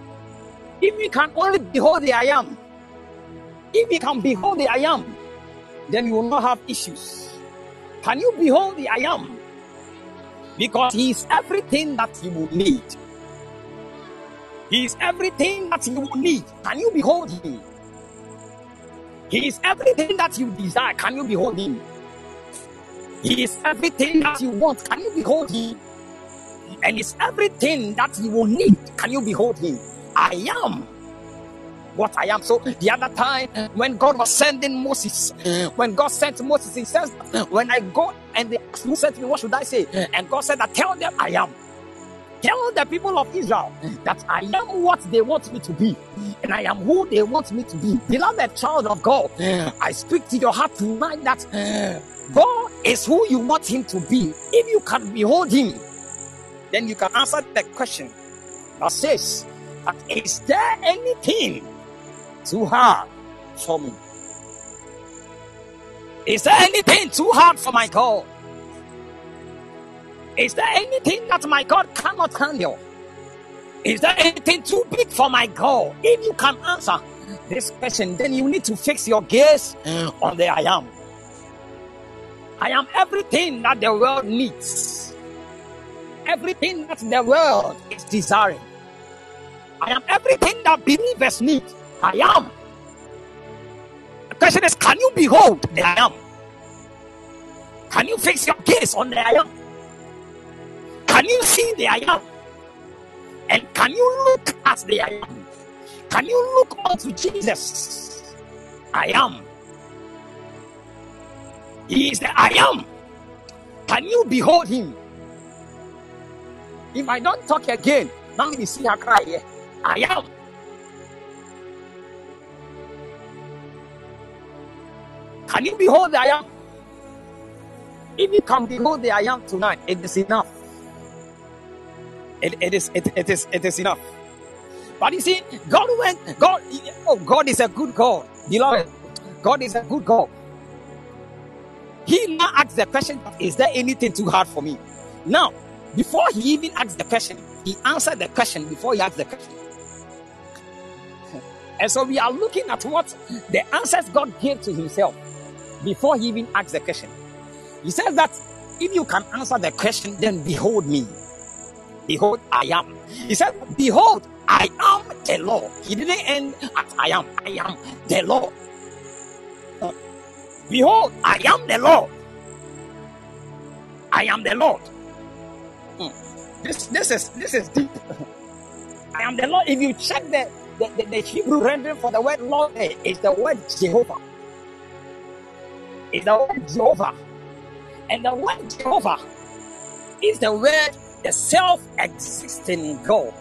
Speaker 3: If we can only behold the I am, if we can behold the I am, then we will not have issues. Can you behold the I am? Because He is everything that you will need. He is everything that you will need. Can you behold Him? He is everything that you desire. Can you behold Him? He is everything that you want. Can you behold Him? And it's everything that you will need. Can you behold Him? I am what I am. So the other time when God was sending Moses, when God sent Moses, he says, When I go and they ask who sent me, what should I say? And God said, I tell them I am. Tell the people of Israel that I am what they want me to be, and I am who they want me to be. Beloved child of God, I speak to your heart tonight that God is who you want him to be. If you can behold him, then you can answer the question that says, Is there anything too hard for me? Is there anything too hard for my God? Is there anything that my God cannot handle? Is there anything too big for my God? If you can answer this question, then you need to fix your gaze on the I am. I am everything that the world needs. Everything that the world is desiring. I am everything that believers need. I am. The question is can you behold the I am? Can you fix your gaze on the I am? Can you see the I am? And can you look at the I am? Can you look unto Jesus? I am. He is the I am. Can you behold him? If I don't talk again, now you see her cry. I am. Can you behold the I am? If you can behold the I am tonight, it is enough. It, it is it, it is it is enough. But you see, God went, God, oh, God is a good God. Beloved, God is a good God. He now asked the question, Is there anything too hard for me? Now, before he even asked the question, he answered the question before he asked the question. And so we are looking at what the answers God gave to himself before he even asked the question. He says that if you can answer the question, then behold me. Behold, I am. He said, Behold, I am the Lord. He didn't end at I am. I am the Lord. Behold, I am the Lord. I am the Lord. Hmm. This this is this is deep. I am the Lord. If you check the, the, the, the Hebrew rendering for the word Lord, it's the word Jehovah. It's the word Jehovah. And the word Jehovah is the word the self-existing God.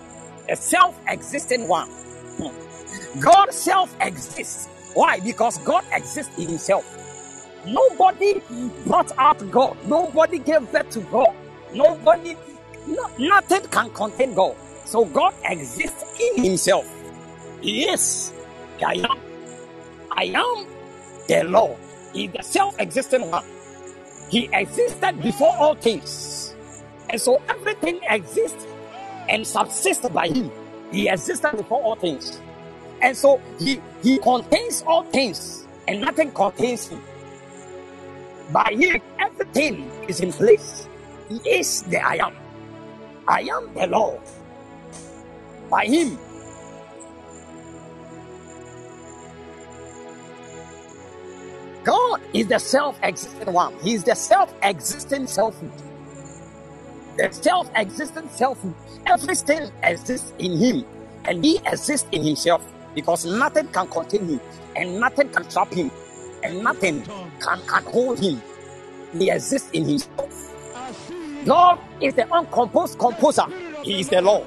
Speaker 3: the self-existing one. Hmm. God self-exists. Why? Because God exists in himself. Nobody brought out God. Nobody gave birth to God. Nobody, no, nothing can contain God. So God exists in Himself. He is. I am. I am the Lord. Is the self-existent one. He existed before all things. And so everything exists and subsists by him. He existed before all things. And so he, he contains all things and nothing contains him. By him, everything is in place. He is the I am. I am the Lord. By him, God is the self existent one. He is the self existent selfhood. The self existent selfhood. Everything exists in him, and he exists in himself because nothing can contain him, and nothing can trap him, and nothing can, can hold him. He exists in himself. God is the uncomposed composer. He is the Lord.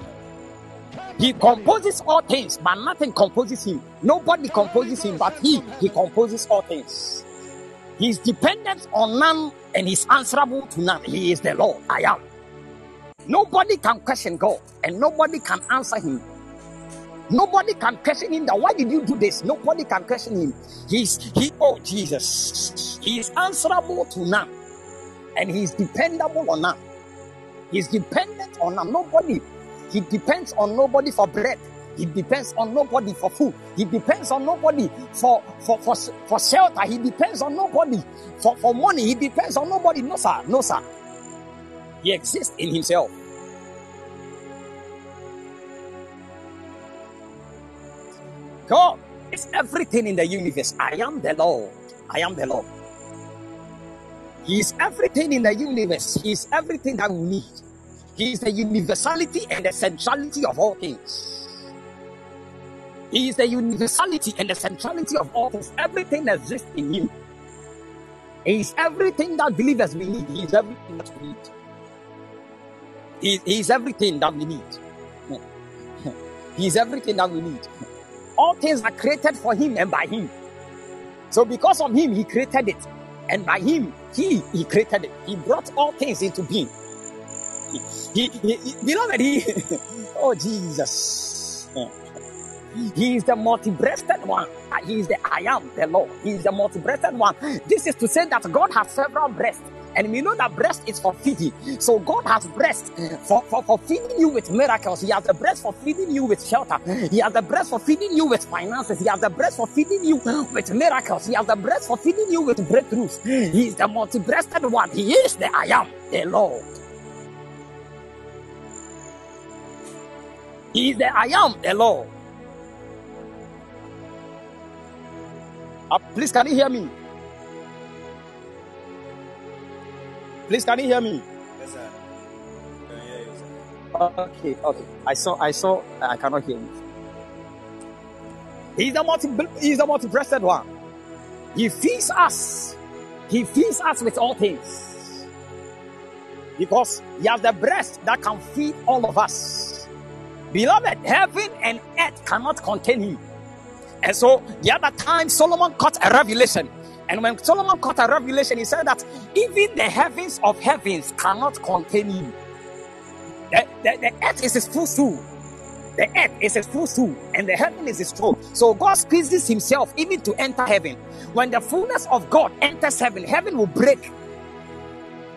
Speaker 3: He composes all things, but nothing composes him. Nobody composes him, but he he composes all things. He is dependent on none and is answerable to none. He is the Lord. I am. Nobody can question God, and nobody can answer him. Nobody can question him that why did you do this? Nobody can question him. He's he oh Jesus. He is answerable to none. And he's dependable on none. He's dependent on none. Nobody. He depends on nobody for bread. He depends on nobody for food. He depends on nobody for for for, for shelter. He depends on nobody for, for money. He depends on nobody. No, sir. No, sir. He exists in himself. God is everything in the universe. I am the Lord. I am the Lord. He is everything in the universe. He is everything that we need. He is the universality and the centrality of all things. He is the universality and the centrality of all things. Everything exists in Him. He is everything that believers we need. He is everything that we need. He, he is everything that we need. He is everything that we need. All things are created for him and by him. So because of him, he created it. And by him, he he created it. He brought all things into being. He, he, he, beloved, he oh Jesus. He is the multi-breasted one. Ah, he is the I am, the Lord. He is the multi-breasted one. This is to say that God has several breasts And we know that breast is for feeding. So God has breast for, for, for feeding you with miracles. He has the breast for feeding you with shelter. He has the breast for feeding you with finances. He has the breast for feeding you with miracles. He has the breast for feeding you with breakthroughs. He is the multi-breasted one. He is the I am, the Lord. He is the I am, the Lord. Uh, please, can you hear me? Please, can you hear me?
Speaker 1: Yes, sir. Can hear you, sir.
Speaker 3: Okay, okay. I saw, I saw. I cannot hear you. He's the multi, he's the multi-breasted one. He feeds us. He feeds us with all things. Because he has the breast that can feed all of us. Beloved, heaven and earth cannot contain him. And so the other time Solomon caught a revelation. And when Solomon caught a revelation, he said that even the heavens of heavens cannot contain him. The, the, the earth is his footstool. The earth is his footstool, and the heaven is his throne. So God squeezes himself even to enter heaven. When the fullness of God enters heaven, heaven will break.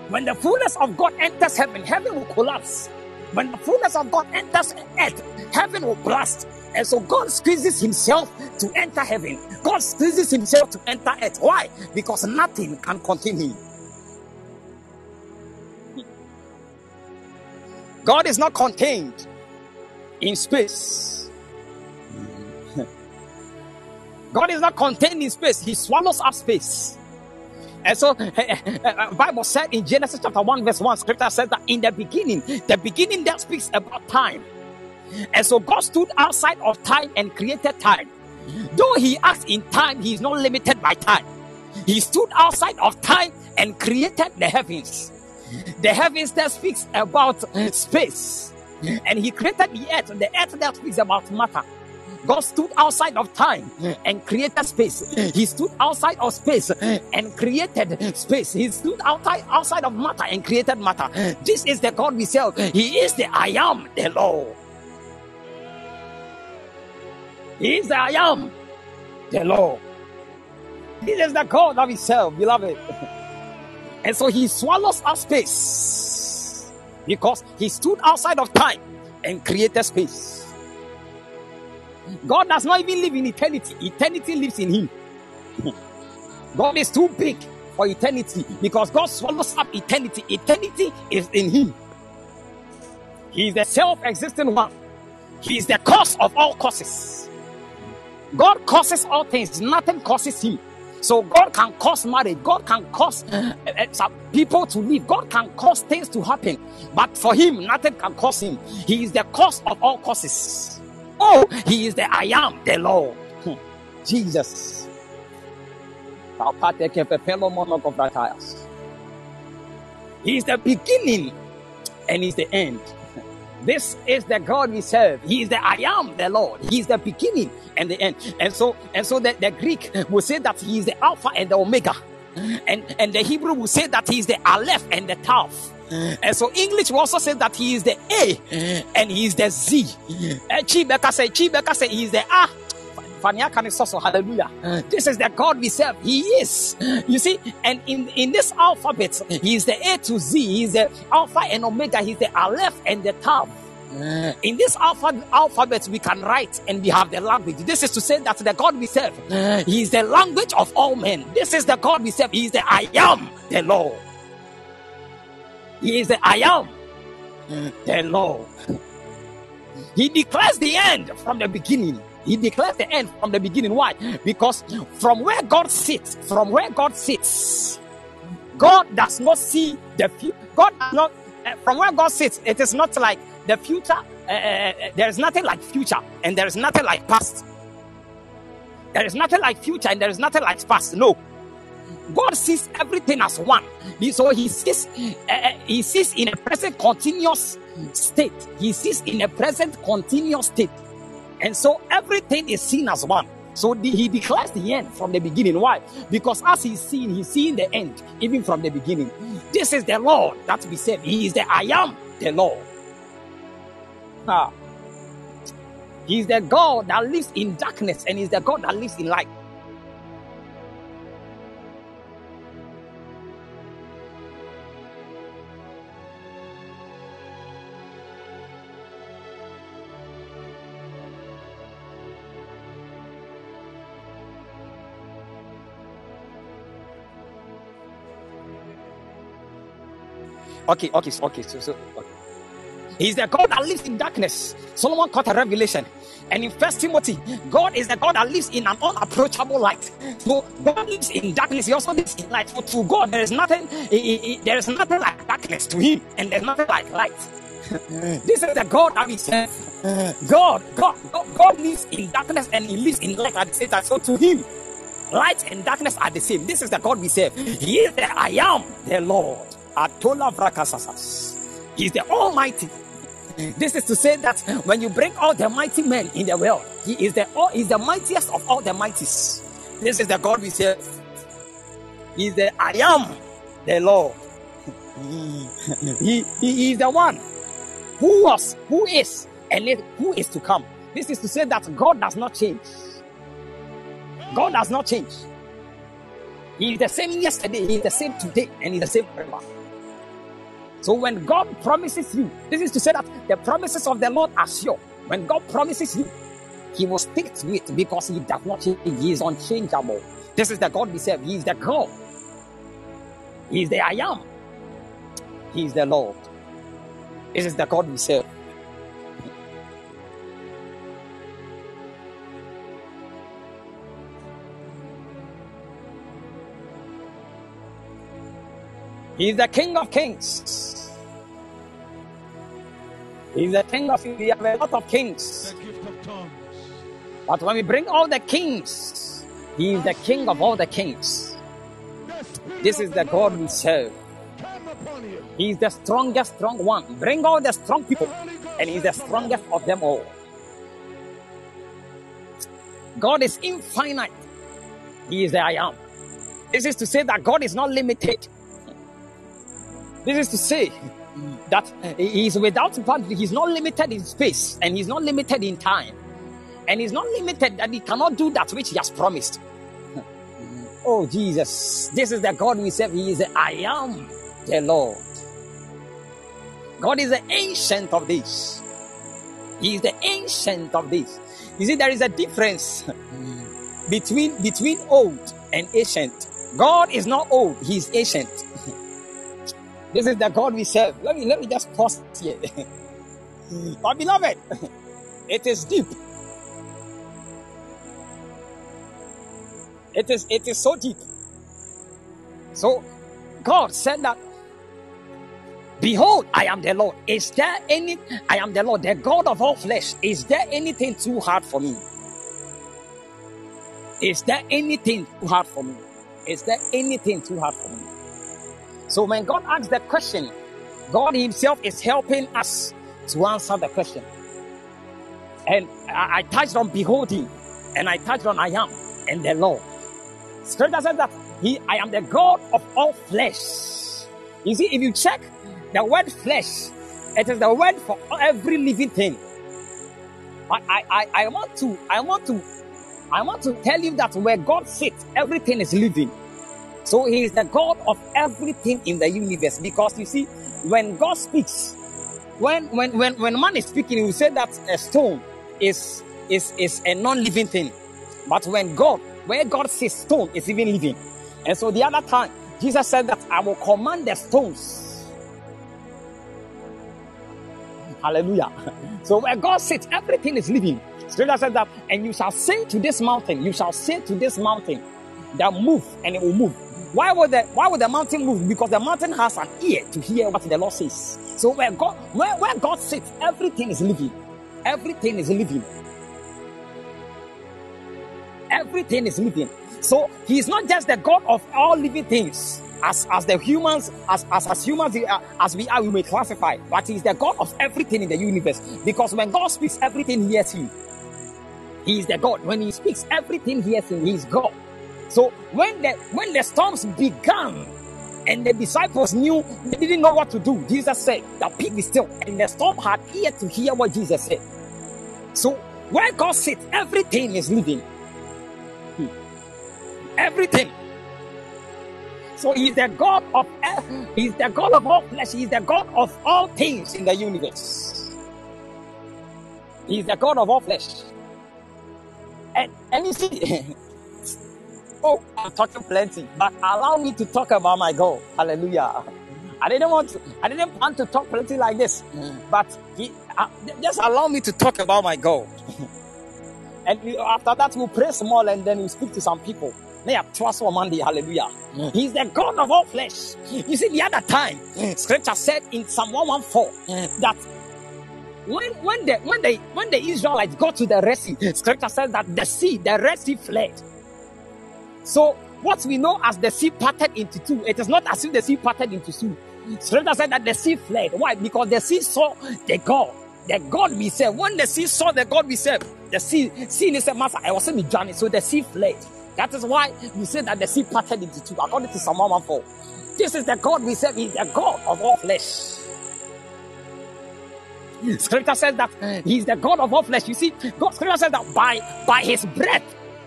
Speaker 3: When the fullness of God enters heaven, heaven will collapse. When the fullness of God enters earth, heaven will blast. And so God squeezes himself to enter heaven. God squeezes himself to enter earth. Why? Because nothing can contain him. God is not contained in space. God is not contained in space. He swallows up space. And so, Bible said in Genesis chapter 1, verse 1, scripture says that in the beginning, the beginning that speaks about time. And so God stood outside of time and created time. Though he acts in time, he is not limited by time. He stood outside of time and created the heavens. The heavens that speaks about space. And he created the earth, the earth that speaks about matter. God stood outside of time and created space. He stood outside of space and created space. He stood outside outside of matter and created matter. This is the God we serve. He is the I am, the Lord. He is the I am, the Lord. This is the God we serve, beloved. And so he swallows up space because he stood outside of time and created space. God does not even live in eternity, eternity lives in him. God is too big for eternity because God swallows up eternity. Eternity is in him. He is the self existing one, he is the cause of all causes. God causes all things, nothing causes him. So God can cause marriage, God can cause uh, uh, people to live, God can cause things to happen, but for him, nothing can cause him. He is the cause of all causes. Oh, he is the I am, the Lord. Hmm. Jesus. He is the beginning and he's the end. This is the God we serve. He is the I am, the Lord. He is the beginning and the end. And so, and so the, the Greek will say that he is the Alpha and the Omega. And and the Hebrew will say that he is the Aleph and the Tav. And so English will also say that he is the A and he is the Z. And Chibeka say, Chibeka say he is the A Hallelujah. This is the God we serve. He is. You see, and in, in this alphabet, He is the A to Z. He is the Alpha and Omega. He's the Aleph and the Tav. In this alpha, alphabet, we can write and we have the language. This is to say that the God we serve, He is the language of all men. This is the God we serve. He is the I am, the Lord. He is the I am, the Lord. He declares the end from the beginning. He declares the end from the beginning. Why? Because from where God sits, from where God sits, God does not see the future. God not, uh, from where God sits, it is not like the future. Uh, uh, there is nothing like future, and there is nothing like past. There is nothing like future, and there is nothing like past. No. God sees everything as one. So he sees, uh, he sees in a present continuous state. He sees in a present continuous state. And so everything is seen as one. So the, he declares the end from the beginning. Why? Because as he's seen, he's seeing the end even from the beginning. This is the Lord that we serve. He is the I am the Lord. Ah. He's the God that lives in darkness and he's the God that lives in light. Okay, okay, okay. So, so, okay. He's the God that lives in darkness. Solomon caught a revelation. And in First Timothy, God is the God that lives in an unapproachable light. So God lives in darkness. He also lives in light. For to God, there is nothing. there is nothing like darkness to Him, and there's nothing like light. this is the God that we serve. God, God, God, God lives in darkness and He lives in light at the same time. So to Him, light and darkness are the same. This is the God we serve. He is the I am, the Lord. Atola Vrakasasas. He's the Almighty. This is to say that when you bring all the mighty men in the world, He is the all is the mightiest of all the mighties. This is the God we serve. He is the I am, the Lord. he, he is the one who was, who is, and who is to come. This is to say that God does not change. God does not change. He is the same yesterday, He is the same today, and He is the same forever. So when God promises you, this is to say that the promises of the Lord are sure. When God promises you, He will stick to it because He does not change. He is unchangeable. This is the God we serve. He is the God. He is the I am. He is the Lord. This is the God we serve. He's the King of Kings. He's the King of We have a lot of kings. But when we bring all the kings, He is the King of all the kings. This is the God we serve. He's the strongest, strong one. Bring all the strong people, and He's the strongest of them all. God is infinite. He is the I am. This is to say that God is not limited. This is to say that uh, he is without boundary. He's not limited in space and he's not limited in time. And he's not limited that he cannot do that which he has promised. oh, Jesus. This is the God we serve. He is the I am the Lord. God is the Ancient of Days. He is the Ancient of Days. You see, there is a difference between between old and ancient. God is not old, he is ancient. This is the God we serve. Let me let me just pause here. but beloved, it is deep. It is it is so deep. So God said that Behold, I am the Lord. Is there any I am the Lord, the God of all flesh. Is there anything too hard for me? Is there anything too hard for me? Is there anything too hard for me? So when God asks that question, God Himself is helping us to answer the question. And I, I touched on beholding, and I touched on I am and the Lord. Scripture says that He, I am the God of all flesh. You see, if you check the word flesh, it is the word for every living thing. But I, I, I want to, I want to, I want to tell you that where God sits, everything is living. So he is the God of everything in the universe. Because you see, when God speaks, when when when, when man is speaking, he will say that a stone is is is a non-living thing. But when God, where God says stone is even living. And so the other time, Jesus said that I will command the stones. Hallelujah. So where God sits, everything is living. Scripture said that, and you shall say to this mountain, you shall say to this mountain that move, and it will move. Why would the why would the mountain move? Because the mountain has an ear to hear what the Lord says. So where God where, where God sits, everything is living. Everything is living. Everything is living. So he is not just the God of all living things, as as the humans, as as, as humans uh, as we are, we may classify, but he is the God of everything in the universe. Because when God speaks, everything hears him. He is the God. When he speaks, everything hears him. He is God. So when the when the storms began and the disciples knew they didn't know what to do, Jesus said, The pig is still, and the storm had ear to hear what Jesus said. So where God sits, everything is living. Hmm. Everything. So he's the God of he's the God of all flesh, he's the God of all things in the universe. He's the God of all flesh. And, and you see, Oh, I'm talking plenty, but allow me to talk about my goal. Hallelujah. I didn't want to, I didn't plan to talk plenty like this, but he, uh, just allow me to talk about my goal. and after that, we'll pray small and then we'll speak to some people. Monday, hallelujah. He's the God of all flesh. You see, the other time, scripture said in Psalm 114 that when when the when they when the Israelites got to the Red Sea, scripture says that the sea, the Red Sea fled. So what we know as the sea parted into two, it is not as if the sea parted into two. Scripture said that the sea fled. Why? Because the sea saw the God, the God we serve. When the sea saw the God we serve, the sea, sea is a master. I was saying Johnny, so the sea fled. That is why we say that the sea parted into two, according to Psalm 114. This is the God we serve, He's the God of all flesh. Hmm. Scripture says that He's the God of all flesh. You see, God, Scripture says that by by His breath,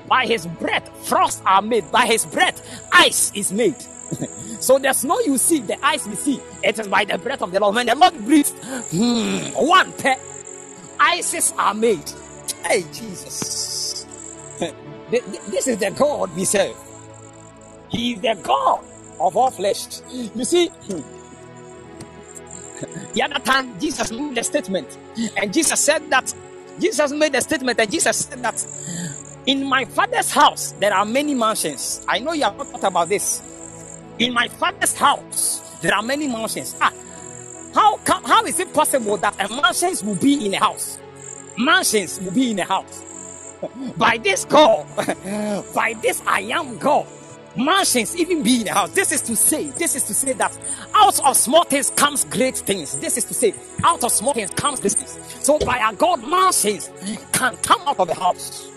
Speaker 3: by His breath, frost are made. By His breath, ice is made. so the snow you see, the ice we see, it is by the breath of the Lord. When the Lord breathes, hmm, one pair, ices are made. Hey, Jesus. this is the God we serve. He is the God of all flesh. You see, the other time Jesus made a statement, and Jesus said that Jesus made a statement, and Jesus said that in my father's house there are many mansions. I know you have not thought about this. In my father's house there are many mansions. Ah, how come? How is it possible that a mansions will be in a house? Mansions will be in a house. By this God, by this I am God mansions even be in a house. This is to say, this is to say that out of small things comes great things. This is to say, out of small things comes great things. So by our God, mansions can come out of the house.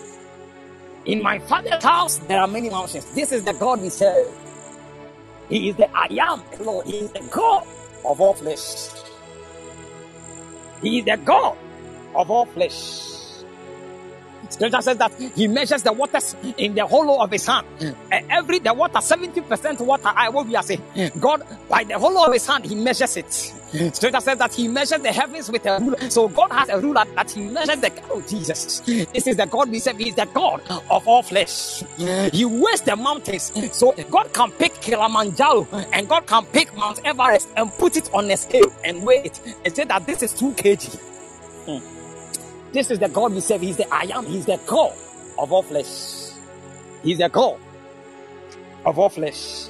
Speaker 3: In my father's house, there are many mansions. This is the God we serve. He is the I am Lord. He is the God of all flesh. He is the God of all flesh. Scripture says that he measures the waters in the hollow of his hand. every the water, 70% water, I will be a say, God, by the hollow of his hand, he measures it. Scripture says that he measures the heavens with a ruler. So God has a ruler that he measures the oh Jesus. This is the God we serve, he is the God of all flesh. He weighs the mountains. So God can pick Kilimanjaro and God can pick Mount Everest and put it on a scale and weigh it and say that this is 2 kg. Hmm. This is the God we serve. He's the I am. He's the God of all flesh. He's the God of all flesh.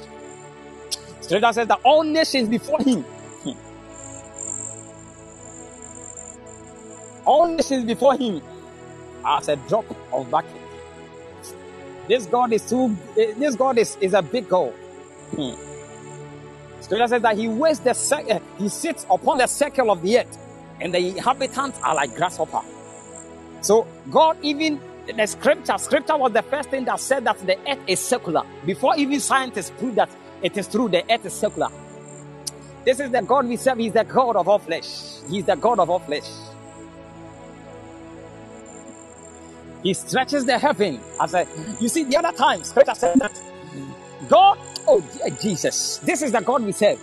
Speaker 3: Scripture says that all nations before him. All nations before him as a drop of bucket. This God is too. This God is, is a big God. Hmm. Scripture says that he weighs the he sits upon the circle of the earth, and the inhabitants are like grasshopper. So God even the scripture, scripture was the first thing that said that the earth is circular. Before even scientists prove that it is true, the earth is circular. This is the God we serve. He's the God of all flesh. He's the God of all flesh. He stretches the heaven as a. You see, the other time, scripture said that God. Oh, Jesus! This is the God we serve.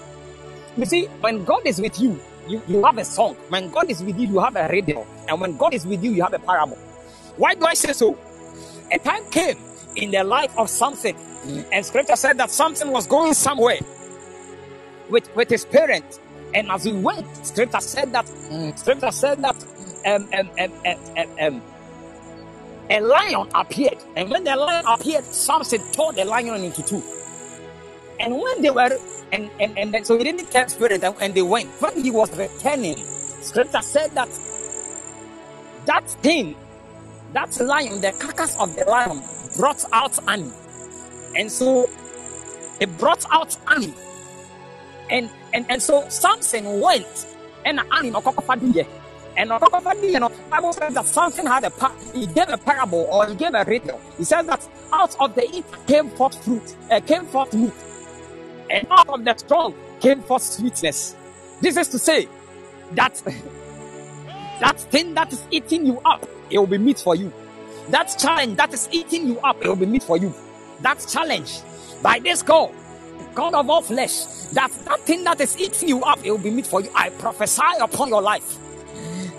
Speaker 3: You see, when God is with you, you, you have a song. When God is with you, you have a radio. And when God is with you, you have a parable. Why do I say so? A time came in the life of something, and scripture said that something was going somewhere with, with his parents. And as he went, scripture said that scripture said that um, um, um, um, um, um, a lion appeared. And when the lion appeared, something tore the lion into two. And when they were and and, and then, so he didn't tell spirit and, and they went. When he was returning, scripture said that that thing, that lion, the carcass of the lion brought out Annie. And so it brought out Annie. And and and so Samson went and Annie and know, Bible says that Samson had a he gave a parable or he gave a riddle. He says that out of the eat came forth fruit, uh, came forth meat, and out of the strong came forth sweetness. This is to say that that thing that is eating you up, it will be meat for you. That challenge that is eating you up, it will be meat for you. That challenge by this God, God of all flesh, that that thing that is eating you up, it will be meat for you. I prophesy upon your life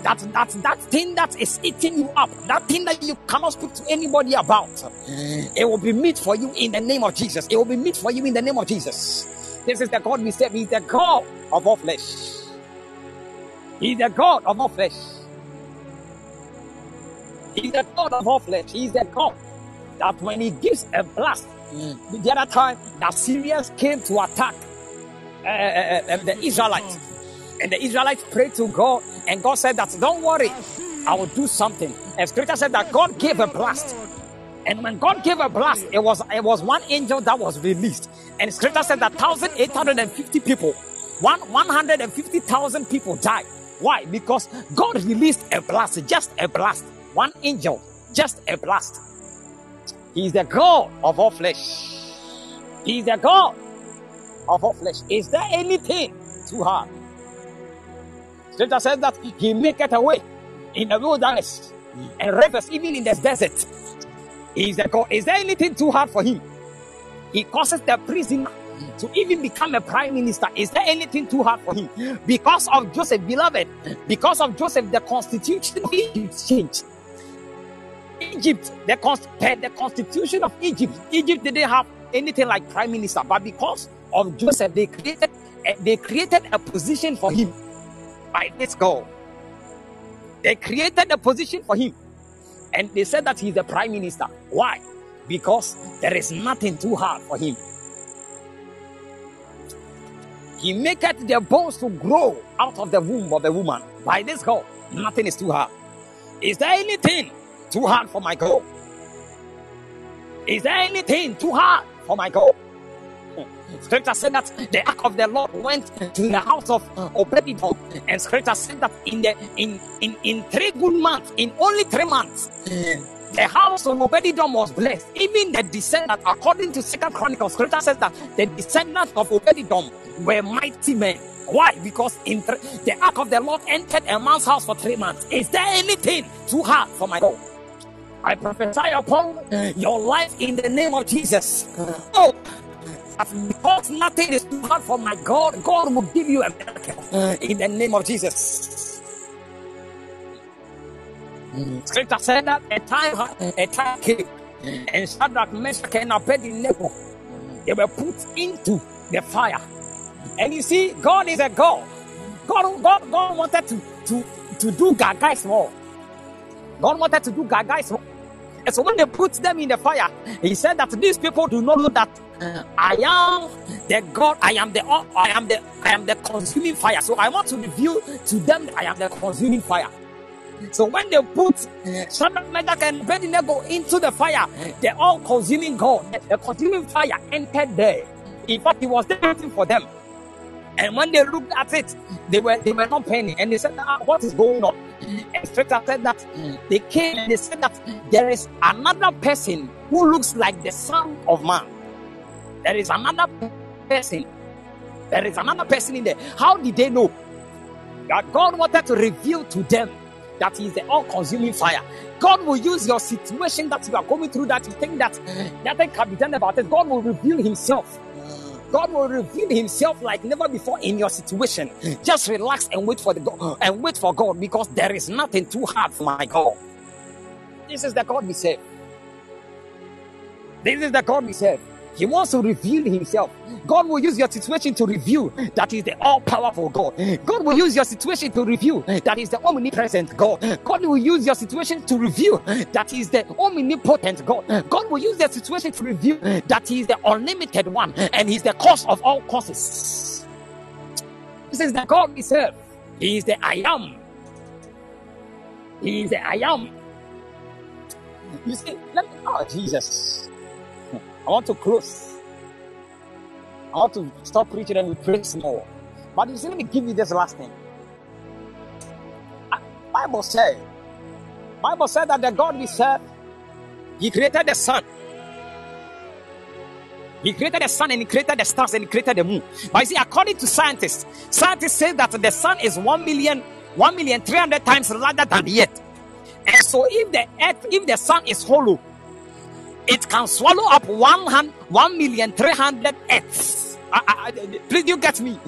Speaker 3: that that that thing that is eating you up, that thing that you cannot speak to anybody about, it will be meat for you in the name of Jesus. It will be meat for you in the name of Jesus. This is the God we serve. He's the God of all flesh. He's the God of all flesh. He's the God of all flesh. He's the God that when He gives a blast, mm. the other time the Syrians came to attack uh, uh, uh, uh, the Israelites, and the Israelites prayed to God, and God said that don't worry, I will do something. And Scripture said that God gave a blast. And when God gave a blast, it was it was one angel that was released. And Scripture said that 1,850 people, one 150,000 people died. Why? Because God released a blast, just a blast. One angel, just a blast. He is the God of all flesh. He is the God of all flesh. Is there anything too hard? Scripture says that He maketh a way in the wilderness and rivers even in the desert. Is the God. Is there anything too hard for Him? He causes the prisoner to even become a prime minister. Is there anything too hard for him? Because of Joseph, beloved, because of Joseph, the constitution of Egypt changed. Egypt, the, the constitution of Egypt, Egypt didn't have anything like prime minister, but because of Joseph, they created they created a position for him by this God. They created a position for him, and they said that he's the prime minister. Why? Because there is nothing too hard for him. He maketh their bones to grow out of the womb of a woman. By this God, nothing is too hard. Is there anything too hard for my God? Is there anything too hard for my God? Scripture said that the ark of the Lord went to the house of Obededom, and Scripture said that in the in in in three good months, in only three months, the house of Obededom was blessed. Even the descendant, according to Second Chronicles, Scripture says that the descendants of Obededom were mighty men. Why? Because in th- the ark of the Lord entered a man's house for three months. Is there anything too hard for my God? I prophesy upon your life in the name of Jesus. Oh, because nothing is too hard for my God, God will give you a miracle mm. in the name of Jesus. Mm. Scripture said that a time, a time came, and Shadrach, Meshach, and Abednego, they were put into the fire and you see, God is a God. God, God, God wanted to, to, to do Gaga small. God wanted to do Gaga small. So when they put them in the fire, he said that these people do not know that uh, I am the God, I am the uh, I am the I am the consuming fire. So I want to reveal to them I am the consuming fire. So when they put uh, Shadrach, Meshach, and Abednego into the fire, the all consuming God, the consuming fire entered there. In fact, he was there waiting for them. And when they looked at it, they were they were not paying. And they said, ah, what is going on? And Scripture said that they came and they said that there is another person who looks like the Son of Man. There is another person. There is another person in there. How did they know? That God wanted to reveal to them that He is the all-consuming fire. God will use your situation that you are going through that you think that nothing can be done about it. God will reveal Himself God will reveal himself like never before in your situation. Just relax and wait for the God and wait for God because there is nothing too hard for my God. This is the God we serve. This is the God we serve. He wants to reveal himself. God will use your situation to reveal that is the all powerful God. God will use your situation to reveal that is the omnipresent God. God will use your situation to reveal that is the omnipotent God. God will use your situation to reveal that the unlimited one and He's the cause of all causes. This is the God serve. He is the I am. He is the I am. You see, let me, oh Jesus. I want to close. I want to stop preaching and we pray more. But you see, let me give you this last thing. Ah, Bible said, Bible said that the God we serve, He created the sun. He created the sun and he created the stars and he created the moon. But you see, according to scientists, scientists say that the sun is one million, one million three hundred times larger than the earth. And so if the earth, if the sun is hollow, it can swallow up one hundred, one million three hundred earths. I, I, please, you get me?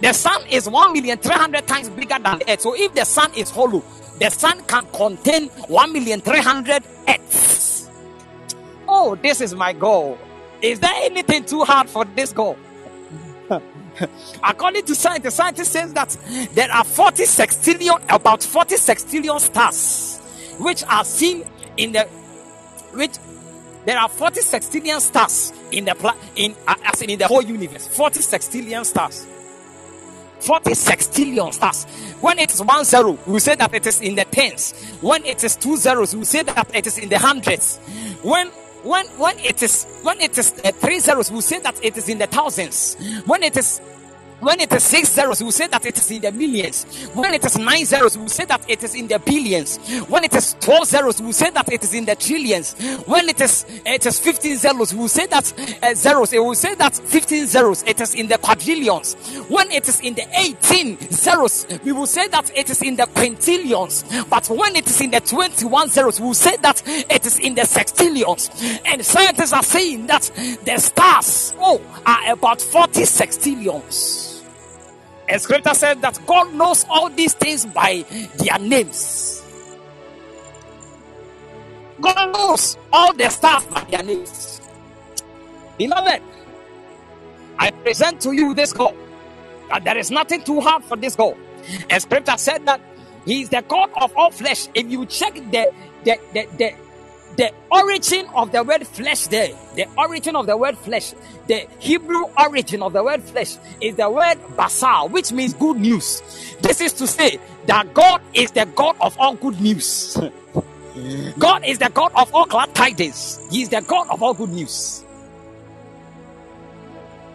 Speaker 3: The sun is one million three hundred times bigger than the earth. So if the sun is hollow, the sun can contain one million three hundred earths. Oh, this is my goal. Is there anything too hard for this goal? According to scientists, scientists says that there are 40 sextillion, about 40 sextillion stars, which are seen in the, which there are 40 sextillion stars in the in uh, as in, in the whole universe. 40 sextillion stars. 40 sextillion stars. When it is one zero, we say that it is in the tens. When it is two zeros, we say that it is in the hundreds. When when when it is when it is uh, three zeros, we say that it is in the thousands. When it is when it is six zeros, we will say that it is in the millions. When it is nine zeros, we will say that it is in the billions. When it is twelve zeros, we will say that it is in the trillions. When it is it is fifteen zeros, we will say that uh, zeros. It will say that fifteen zeros, it is in the quadrillions. When it is in the eighteen zeros, we will say that it is in the quintillions. But when it is in the twenty-one zeros, we will say that it is in the sextillions. And scientists are saying that the stars, oh, are about forty sextillions. And scripture says that God knows all these things by their names. God knows all the stuff by their names. Beloved, I present to you this God. That there is nothing too hard for this God. And scripture said that He is the God of all flesh. If you check the the the, the the origin of the word flesh there, the origin of the word flesh, the Hebrew origin of the word flesh is the word basar, which means good news. This is to say that God is the God of all good news. God is the God of all glad tidings. He is the God of all good news.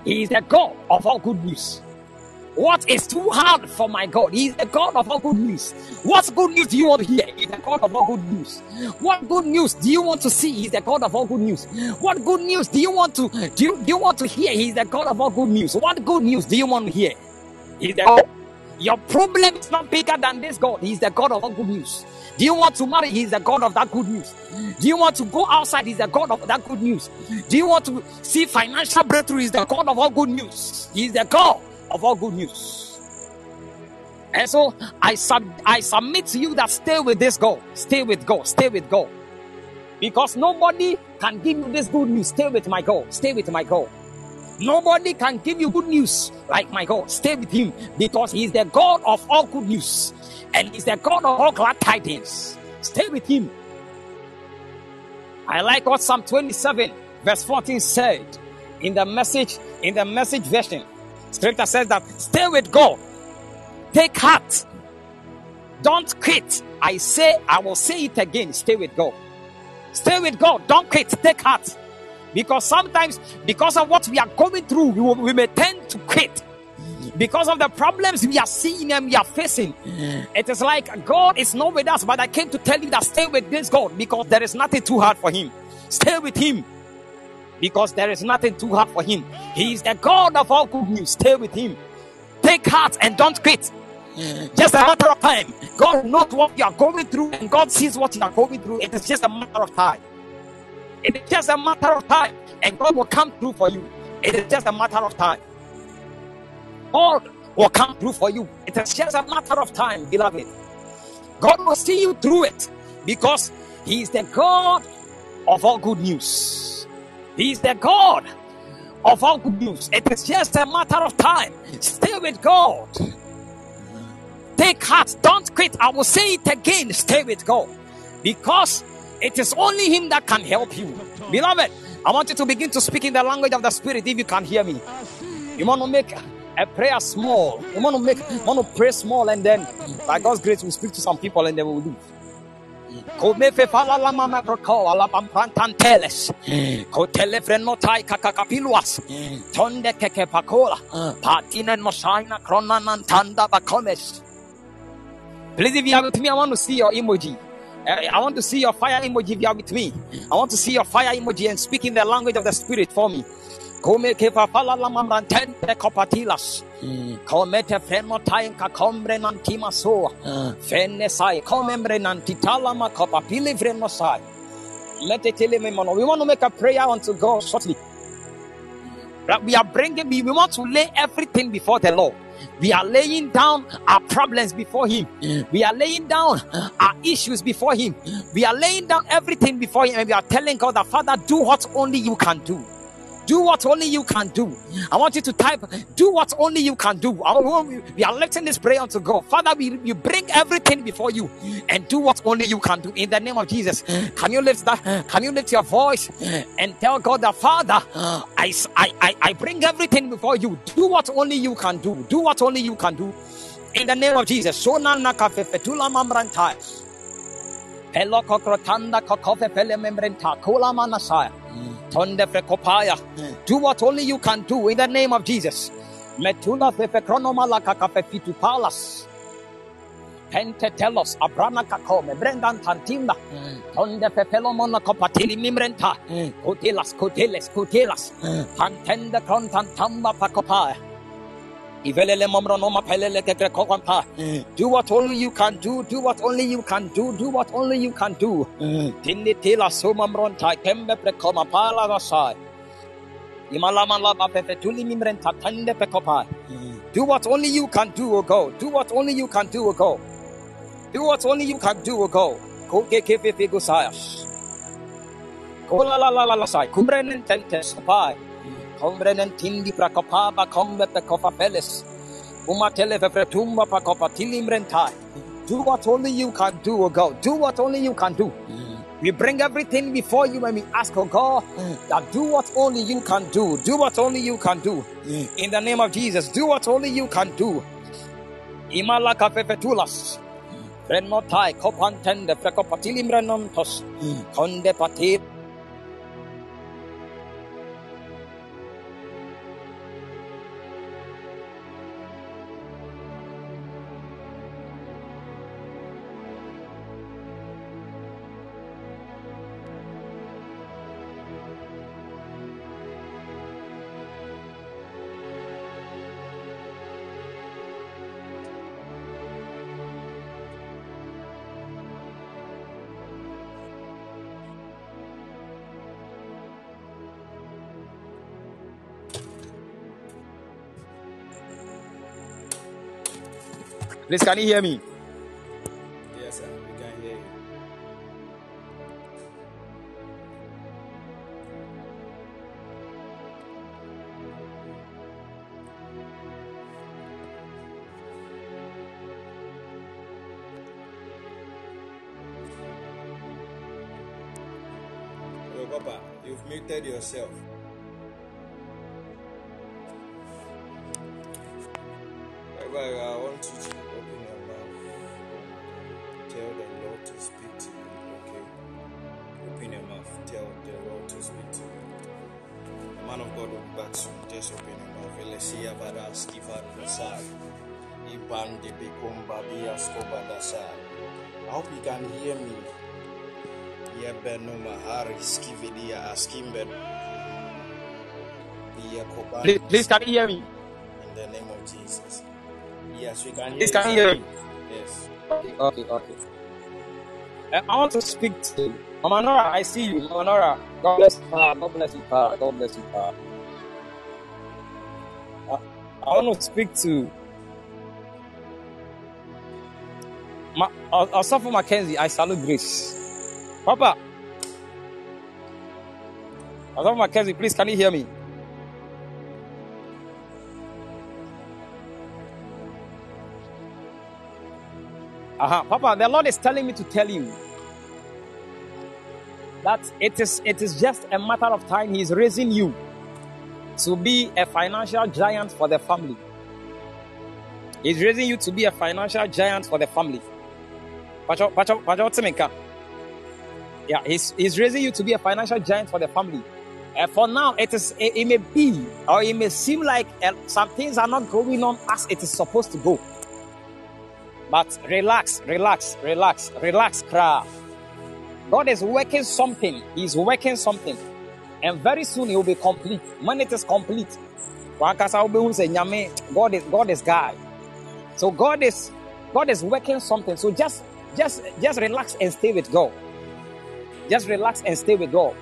Speaker 3: He is the God of all good news. What is too hard for my God? He is the God of all good news. What good news do you want to hear? He is the God of all good news. What good news do you want to see? He is the God of all good news. What good news do you want to do you, do you want to hear? He is the God of all good news. What good news do you want to hear? He is the God. Your problem is not bigger than this God. He is the God of all good news. Do you want to marry? He is the God of that good news. Do you want to go outside? He's the God of that good news. Do you want to see financial breakthrough? He's the God of all good news. He's the God of all good news. And so I sub I submit to you that stay with this God, stay with God, stay with God. Because nobody can give you this good news. Stay with my God, stay with my God. Nobody can give you good news like my God. Stay with Him because He's the God of all good news and He's the God of all glad tidings. Stay with Him. I like what Psalm 27, verse 14 said in the message, in the message version. Scripture says that stay with God, take heart, don't quit. I say, I will say it again stay with God. Stay with God, don't quit, take heart. Because sometimes, because of what we are going through, we, will, we may tend to quit. Because of the problems we are seeing and we are facing, it is like God is not with us. But I came to tell you that stay with this God because there is nothing too hard for Him. Stay with Him because there is nothing too hard for him. He is the God of all good news. Stay with him. Take heart and don't quit. Just a matter of time. God knows what you are going through, and God sees what you are going through. It is just a matter of time. It is just a matter of time, and God will come through for you. It is just a matter of time. God will come through for you. It is just a matter of time, beloved. God will see you through it because He is the God of all good news. He is the God of all good news. It is just a matter of time. Stay with God. Take heart. Don't quit. I will say it again. Stay with God. Because it is only Him that can help you. Beloved, I want you to begin to speak in the language of the Spirit if you can hear me. You want to make a prayer small. You want to make want to pray small and then by God's grace we'll speak to some people and then we'll leave. Come fe fala la mama proko ala pamprantanteles. Ko telefreno tai kakakapiluas. Tonde keke pakola. Patina mosaina kronanantanda bakomes. Please, if you are with me, I want to see your emoji. Eh, I want to see your fire emoji if you are with me. I want to see your fire emoji and speak in the language of the spirit for me. Come ke la mamrantente kopatilas. Comete hmm. hmm, freno taen nantima so. Hmm. Fenne sai comembre nantitala ma kopapili freno. Let it tell me, We want to make a prayer unto God shortly. That we are bringing, we want to lay everything before the Lord. We are laying down our problems before Him. We are laying down our issues before Him. We are laying down everything before Him, and we are telling God that Father, do what only you can do. Do what only you can do. I want you to type, do what only you can do. We are lifting this prayer unto God. Father, we, you bring everything before you and do what only you can do in the name of Jesus. Can you lift that? Can you lift your voice and tell God that Father, I, I, I bring everything before you. Do what only you can do. Do what only you can do. In the name of Jesus. Pelo kokrotanda kokofe pele membrenta kula manasaya. Tonde frekopaya. Do what only you can do in the name of Jesus. Metula fefe kronomala kakafe fitu palas. Pentetelos, abrana kakome brendan tantinda. Tonde fefelo mona kopatili mimrenta. Hmm. Kotilas kotiles kotilas. Hmm. Pantende krontantamba pakopaya. Eh. Do what only you can do. Do what only you can do. Do what only you can do. Eh. Tinitila sumamronta kembe prekoma pala vasai. Imalama lava pefetuli mimrenta tende pekopa. Eh. Do what only you can do, O God. Do what only you can do, O God. Do what only you can do, O God. Koke kefe figusayas. Kola la la la la sai. Kumbrenen tente sapai. Combrenen tindi prakopaba combe pekofa peles. Umatele vefretumba pakopa tilimrentai. Do what only you can do, O God. Do what only you can do. We bring everything before you and we ask, oh God, that do what only you can do. Do what only you can do. In the name of Jesus, do what only you can do. Imalaka fefetulas. Renotai kopantende frekopatilimrenontos. Konde patir. Please, can you hear me?
Speaker 1: Yes, sir. We can hear you. Papa, you've muted yourself. You are, I want to Iban de bekumba dia. I hope you can hear me. Yebenu mahari skividia askimbe.
Speaker 3: Please, please can you hear me?
Speaker 1: In the name of Jesus. Yes, we can hear
Speaker 3: Please can you hear me?
Speaker 1: Yes.
Speaker 3: Okay, okay, okay. Uh, I want to speak to Mama Nora. I see you, Mama Nora. God bless you. God bless you. God bless you, pa. Uh, I want to speak to Ma, Osofo Mackenzie. I salute grace. Papa. Osofo Mackenzie, please, can you hear me? Uh-huh. Papa, the Lord is telling me to tell you that it is it is just a matter of time. He's raising you to be a financial giant for the family. He's raising you to be a financial giant for the family. Pacho, Pacho, Pacho Timika. Yeah, he's, he's raising you to be a financial giant for the family. Uh, for now, it is it, it may be or it may seem like uh, some things are not going on as it is supposed to go. But relax, relax, relax, relax, cry. God is working something. He's working something. And very soon it will be complete. When it is complete, God is God is God. So God is God is working something. So just just just relax and stay with God. Just relax and stay with God.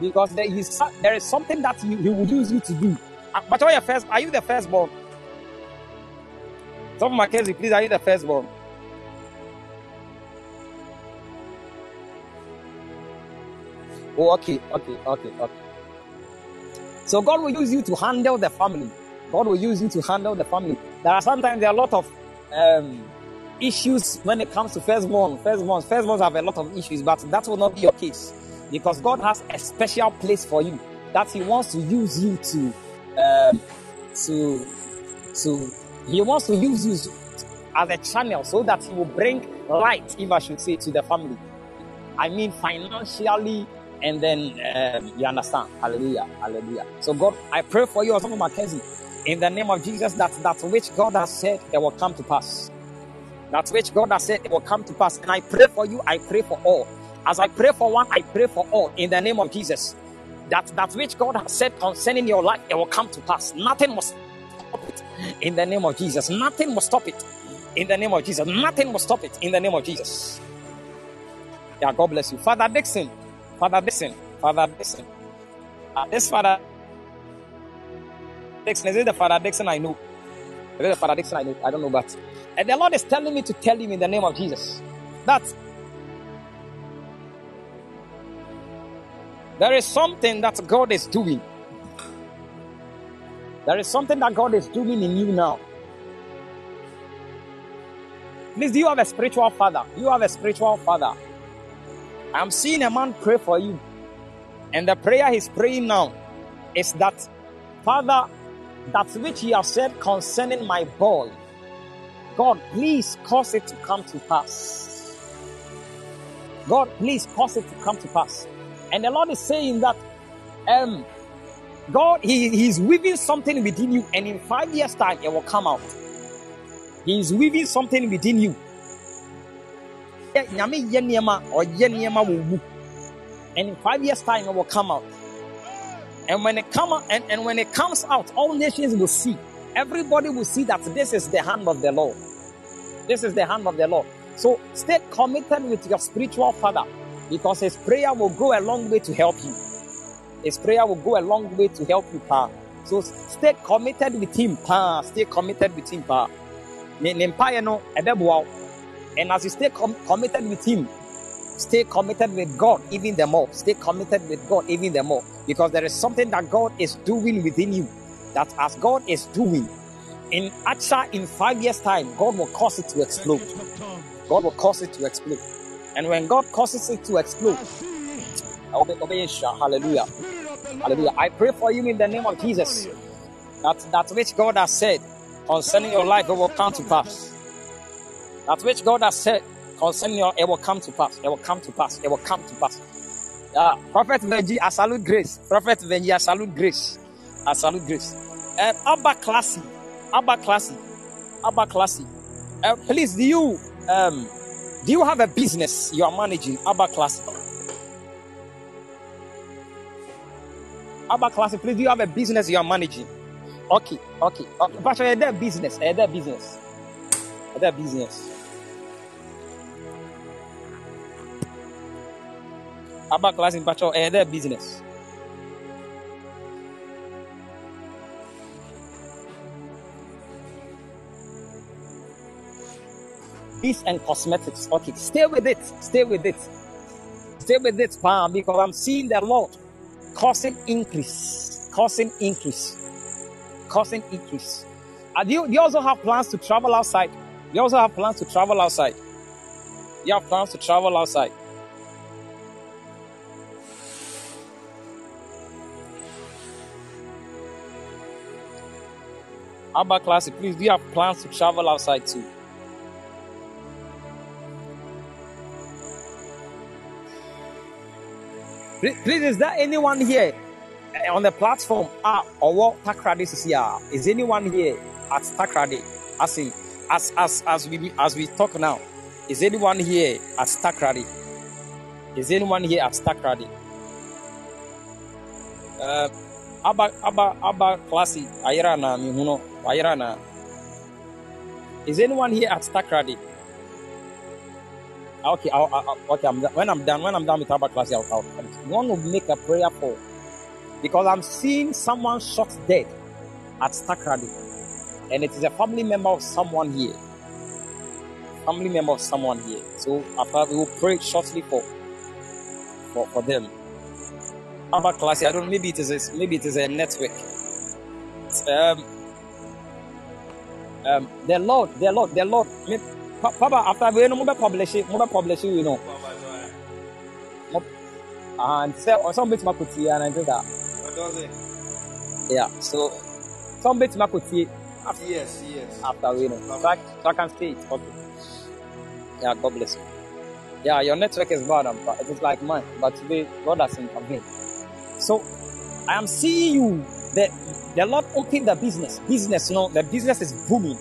Speaker 3: Because there is there is something that he, he will use you to do. Uh, But are you first? Are you the firstborn? Some of my kids, please, are you the firstborn? Oh, okay, okay, okay, okay. So God will use you to handle the family. God will use you to handle the family. There are sometimes there are a lot of um, issues when it comes to firstborn. Firstborn, firstborns have a lot of issues, but that will not be your case because God has a special place for you that He wants to use you to, um, to, to. He wants to use you as a channel so that He will bring light, if I should say, to the family. I mean, financially, and then um, you understand. Hallelujah, hallelujah. So God, I pray for you, Osama Mackenzie, in the name of Jesus, that that which God has said, it will come to pass. That which God has said, it will come to pass. And I pray for you, I pray for all. As I pray for one, I pray for all in the name of Jesus. That that which God has said concerning your life, it will come to pass. Nothing must stop it in the name of Jesus. Nothing must stop it in the name of Jesus. Nothing must stop it in the name of Jesus. Yeah, God bless you. Father Dixon, Father Dixon, Father Dixon. Uh, this Father Dixon, is it the Father Dixon I know? Is it the Father Dixon I know? I don't know, but and the Lord is telling me to tell him in the name of Jesus that there is something that God is doing. There is something that God is doing in you now. Please, do you have a spiritual father? You have a spiritual father. I'm seeing a man pray for you. And the prayer he's praying now is that, Father, that which you have said concerning my boy, God, please cause it to come to pass. God, please cause it to come to pass. And the Lord is saying that, um, God, he, He's weaving something within you, and in five years' time, it will come out. He's weaving something within you nneɛma and in five years time it will come out and when it come out, and, and when it comes out all nations will see everybody will see that this is the hand of the lord this is the hand of the lord so stay committed with your spiritual father because his prayer will go a long way to help you his prayer will go a long way to help you pa so stay committed with him pa stay committed with him pa and as you stay com- committed with Him, stay committed with God even the more. Stay committed with God even the more. Because there is something that God is doing within you. That as God is doing, in actually in five years' time, God will cause it to explode. God will cause it to explode. And when God causes it to explode, hallelujah. Hallelujah. I pray for you in the name of Jesus. That that which God has said concerning your life, it will come to pass. That which God has said concerning your, it will come to pass. It will come to pass. It will come to pass. Uh, Prophet Venji, I salute grace. Prophet Venji, I salute grace. I salute grace. Uh, Abba Classy, Abba Classy, Abba Classy. Uh, please, do you um, do you have a business you are managing? Abba Classy. Abba Classy, please, do you have a business you are managing? Okay, okay, okay. But uh, that business, uh, that business, uh, that business. Abba class in Pacho, eh, their business. And cosmetics. Okay, stay with it. Stay with it. Stay with it, Pam, because I'm seeing the Lord causing increase, causing increase, causing increase. And you, you also have plans to travel outside. You also have plans to travel outside. You have plans to travel outside. Abba Classic, please, do you have plans to travel outside too? Please, is there anyone here eh, on the platform ah, or what Takoradi is here? Is anyone here at Takoradi? As in, as as as we as we talk now, is anyone here at Takoradi? Is anyone here at Takoradi? Uh, Abba Abba Abba Classic, Ayrana mihuno. Wairana. Is anyone here at Takoradi? Okay, I'll, I'll, okay. I'm, when I'm done, when I'm done with Abba class, I'll, I'll want to make a prayer for because I'm seeing someone shot dead at Takoradi, and it is a family member of someone here. Family member of someone here. So after we will pray shortly for for, for them. Abba Classy. I don't. Maybe it is. A, maybe it is a network. Um. Um. The Lord. The Lord. The Lord. Me, Pa- Papa. After we no more publish it. More publish it. You know. And say or some bit makuti and I do that.
Speaker 1: What does it?
Speaker 3: Yeah. So some bit makuti after
Speaker 1: Yes, yes.
Speaker 3: after we know. So I, so I can stay it. Okay. Yeah. God bless you. Yeah. Your network is bad. um, but It is like mine. But today God has intervened. So I am seeing you. The the Lord opened the business. Business, you know, the business is booming.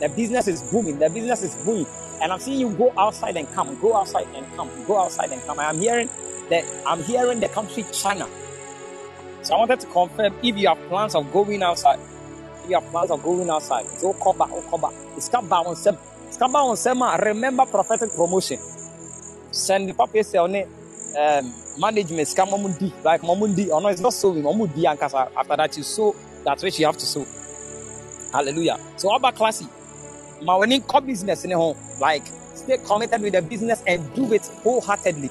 Speaker 3: The business is booming. The business is booming. And I'm seeing you go outside and come, go outside and come, go outside and come. I am hearing that I'm hearing the country China. So I wanted to confirm if you have plans of going outside. If you have plans of going outside, it's all cover. It's come back on some. It's come back on some. Remember prophetic promotion. Send the paper say on it. Um, management scam mamundi like mamundi or no it's not sowing mamundi and after that you sow that's which you have to sow hallelujah so about classy my winning core business in home like stay committed with the business and do it wholeheartedly.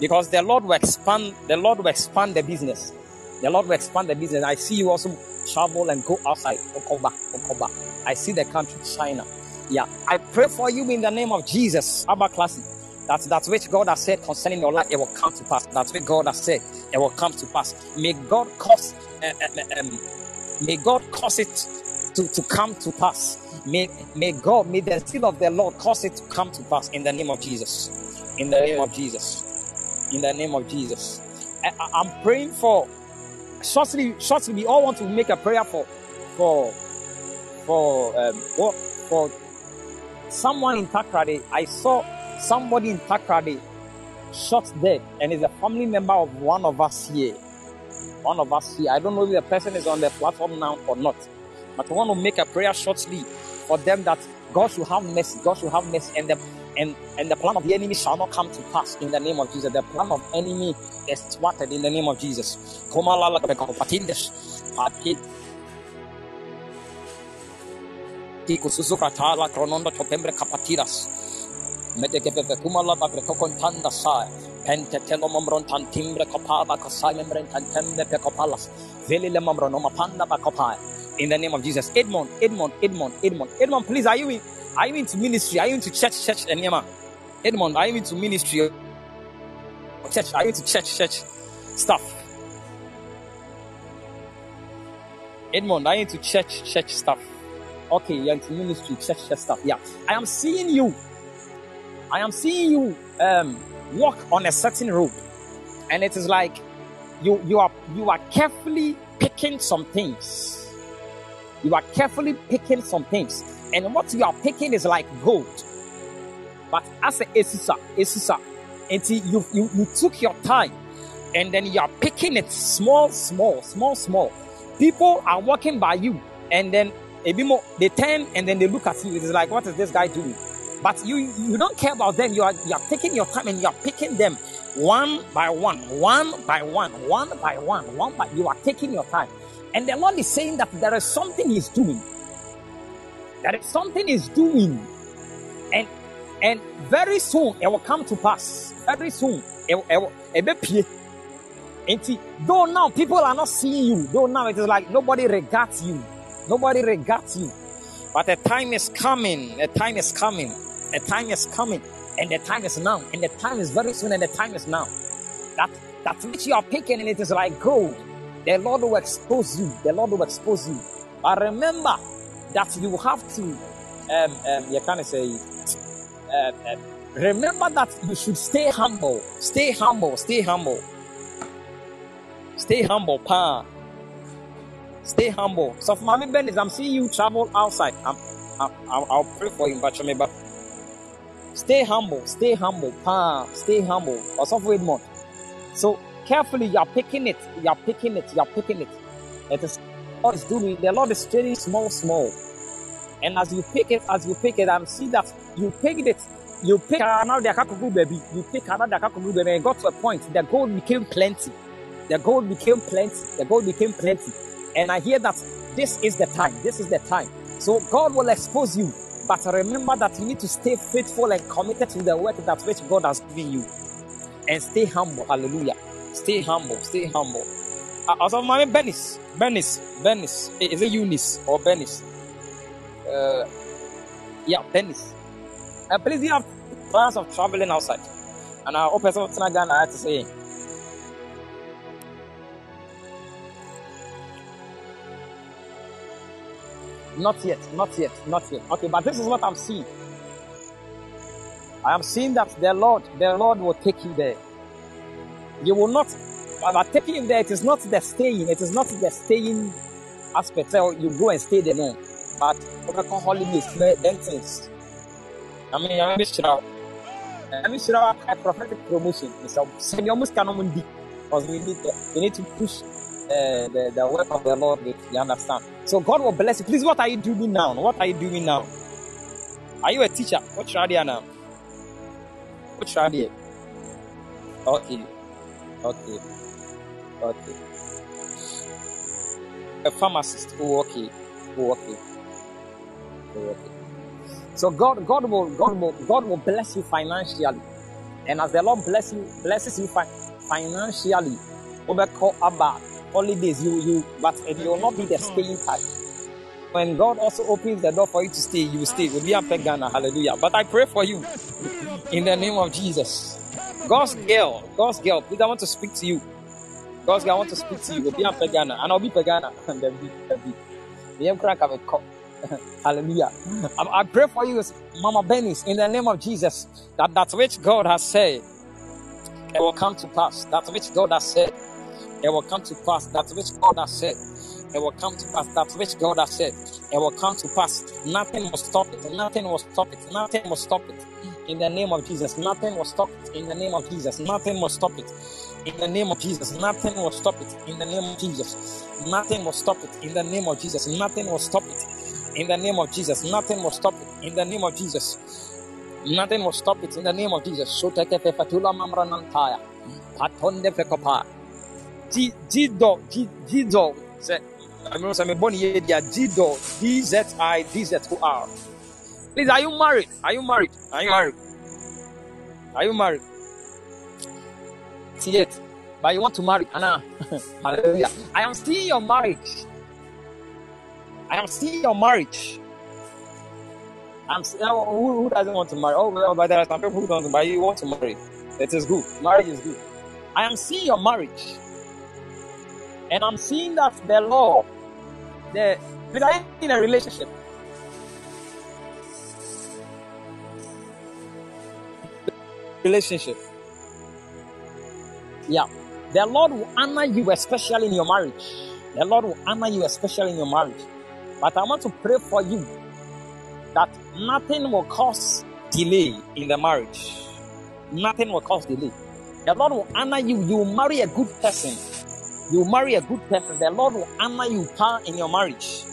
Speaker 3: Because the lord will expand the lord will expand the business. The lord will expand the business. I see you also travel and go outside. Okoba okoba. I see the country china. Yeah. I pray for you in the name of jesus. Abba classy that that which God has said concerning your life, it will come to pass. That which God has said, it will come to pass. May God cause, uh, uh, um, may God cause it to, to come to pass. May, may God, may the seal of the Lord cause it to come to pass in the name of Jesus. In the name of Jesus. In the name of Jesus. I, I'm praying for shortly, shortly, we all want to make a prayer for for for um what for someone in Takoradi. I saw somebody in Takoradi shot dead and is a family member of one of us here. One of us here. I don't know if the person is on the platform now or not. But I want to make a prayer shortly for them that God should have mercy. God should have mercy and the and, and the plan of the enemy shall not come to pass in the name of Jesus. The plan of enemy is thwarted in the name of Jesus. Komalala kapatindes. Ati- Tiko suzuka tala kronondo topembre kapatiras. Medekeve kumala kopalas. Veli le. In the name of Jesus. Edmond, Edmond, Edmond, Edmond. Edmond, please, are you in, are you into ministry? Are you into church, church, and yama? Edmond, are you into ministry? Church, are you into church, church stuff? Edmond, are you into church, church stuff? Okay, you're into ministry, church, church stuff. Yeah. I am seeing you I am seeing you um, walk on a certain road, and it is like you you are you are carefully picking some things. You are carefully picking some things, and what you are picking is like gold. But as a esisa esisa, until you you you took your time, and then you are picking it small, small, small, small. People are walking by you, and then a bit more they turn and then they look at you. It is like, what is this guy doing? But you you don't care about them. You are you are taking your time and you are picking them one by one, one by one, one by one, one by you are taking your time. And the Lord is saying that there is something He's doing. There is something He's doing. And and very soon it will come to pass. Very soon it will, it though now people are not seeing you, though now it is like nobody regards you. Nobody regards you. But the time is coming. the time is coming. the time is coming. And the time is now. And the time is very soon. And the time is now. That that which you are picking and it is like gold. The Lord will expose you. The Lord will expose you. But remember that you have to um um you can say uh, uh, remember that you should stay humble. Stay humble. Stay humble. Stay humble, pa. Stay humble. So, Mami Bendis, I'm seeing you travel outside. I'm, I'm, I'll, I'll pray for you, but stay humble. Stay humble, pa. Stay humble. Or something more. So, carefully, you're picking it. You're picking it. You're picking it. It is God doing. The Lord is trading small, small. And as you pick it, as you pick it, I'm see that you picked it. You pick another Akakugu baby. You pick another Akakugu baby, and got to a point. The gold became plenty. The gold became plenty. The gold became plenty. And I hear that this is the time. This is the time. So God will expose you. But remember that you need to stay faithful and committed to the work that which God has given you. And stay humble. Hallelujah. Stay humble. Stay humble. Uh, also, my Benis, Benis, Benis. Is it Eunice or Benis? Uh, yeah, Benis. Uh, please, you have plans of traveling outside? And I hope something again I had to say. Not yet, not yet, not yet. Okay, but this is what I'm seeing. I am seeing that the Lord, the Lord will take you there. You will not, but taking you there, it is not the staying, it is not the staying aspect. So you go and stay there, no. But overcome holidays, then things. I mean, I'm sure. I'm sure a prophetic promotion. So, your muska no mundi. Because we need we need to push uh, the, the work of the Lord. You understand? So God will bless you. Please, what are you doing now? What are you doing now? Are you a teacher? What should I now? What should I? Okay. Okay. Okay. A pharmacist. Okay. Okay. Okay. So God, God will, God will, God will bless you financially, and as the Lord bless you, blesses you fi- financially, overcall about holidays, you, you, but it will not be the staying type. When God also opens the door for you to stay, you will stay. We'll be a Ghana, hallelujah. But I pray for you in the name of Jesus. God's girl, God's girl, please, I want to speak to you. God's girl, I want to speak to you. We'll be a Ghana, and I'll be Ghana. Hallelujah. I, I pray for you, Mama Benis, in the name of Jesus, that that which God has said, it will come to pass. That which God has said, it will come to pass. That which God has said, it will come to pass. That which God has said, it will come to pass. Nothing will stop it. Nothing will stop it. Nothing will stop it. In the name of Jesus, nothing will stop it. In the name of Jesus, nothing will stop it. In the name of Jesus, nothing will stop it. In the name of Jesus, nothing will stop it. In the name of Jesus, nothing will stop it. In the name of Jesus, nothing will stop it. In the name of Jesus, nothing will stop it. In the name of Jesus, so take a fatula mamranantaya. Patonde fekopa. Jido, Jido, I mean, I'm born here, Jido, D Z I D Z O R. Please, are you married? Are you married? Are you married? Are you married? See it. But you want to marry? Anna. Hallelujah. I am seeing your marriage. I am seeing your marriage. I'm oh, who, who doesn't want to marry? Oh, well, but there are some people who don't, but you want to marry. It is good. Marriage is good. I am seeing your marriage. And I'm seeing that the law, the, because I'm in a relationship. Relationship. Yeah. The Lord will honor you, especially in your marriage. The Lord will honor you, especially in your marriage. But I want to pray for you that nothing will cause delay in the marriage. Nothing will cause delay. The Lord will honor you. You will marry a good person. You will marry a good person. The Lord will honor you power in your marriage.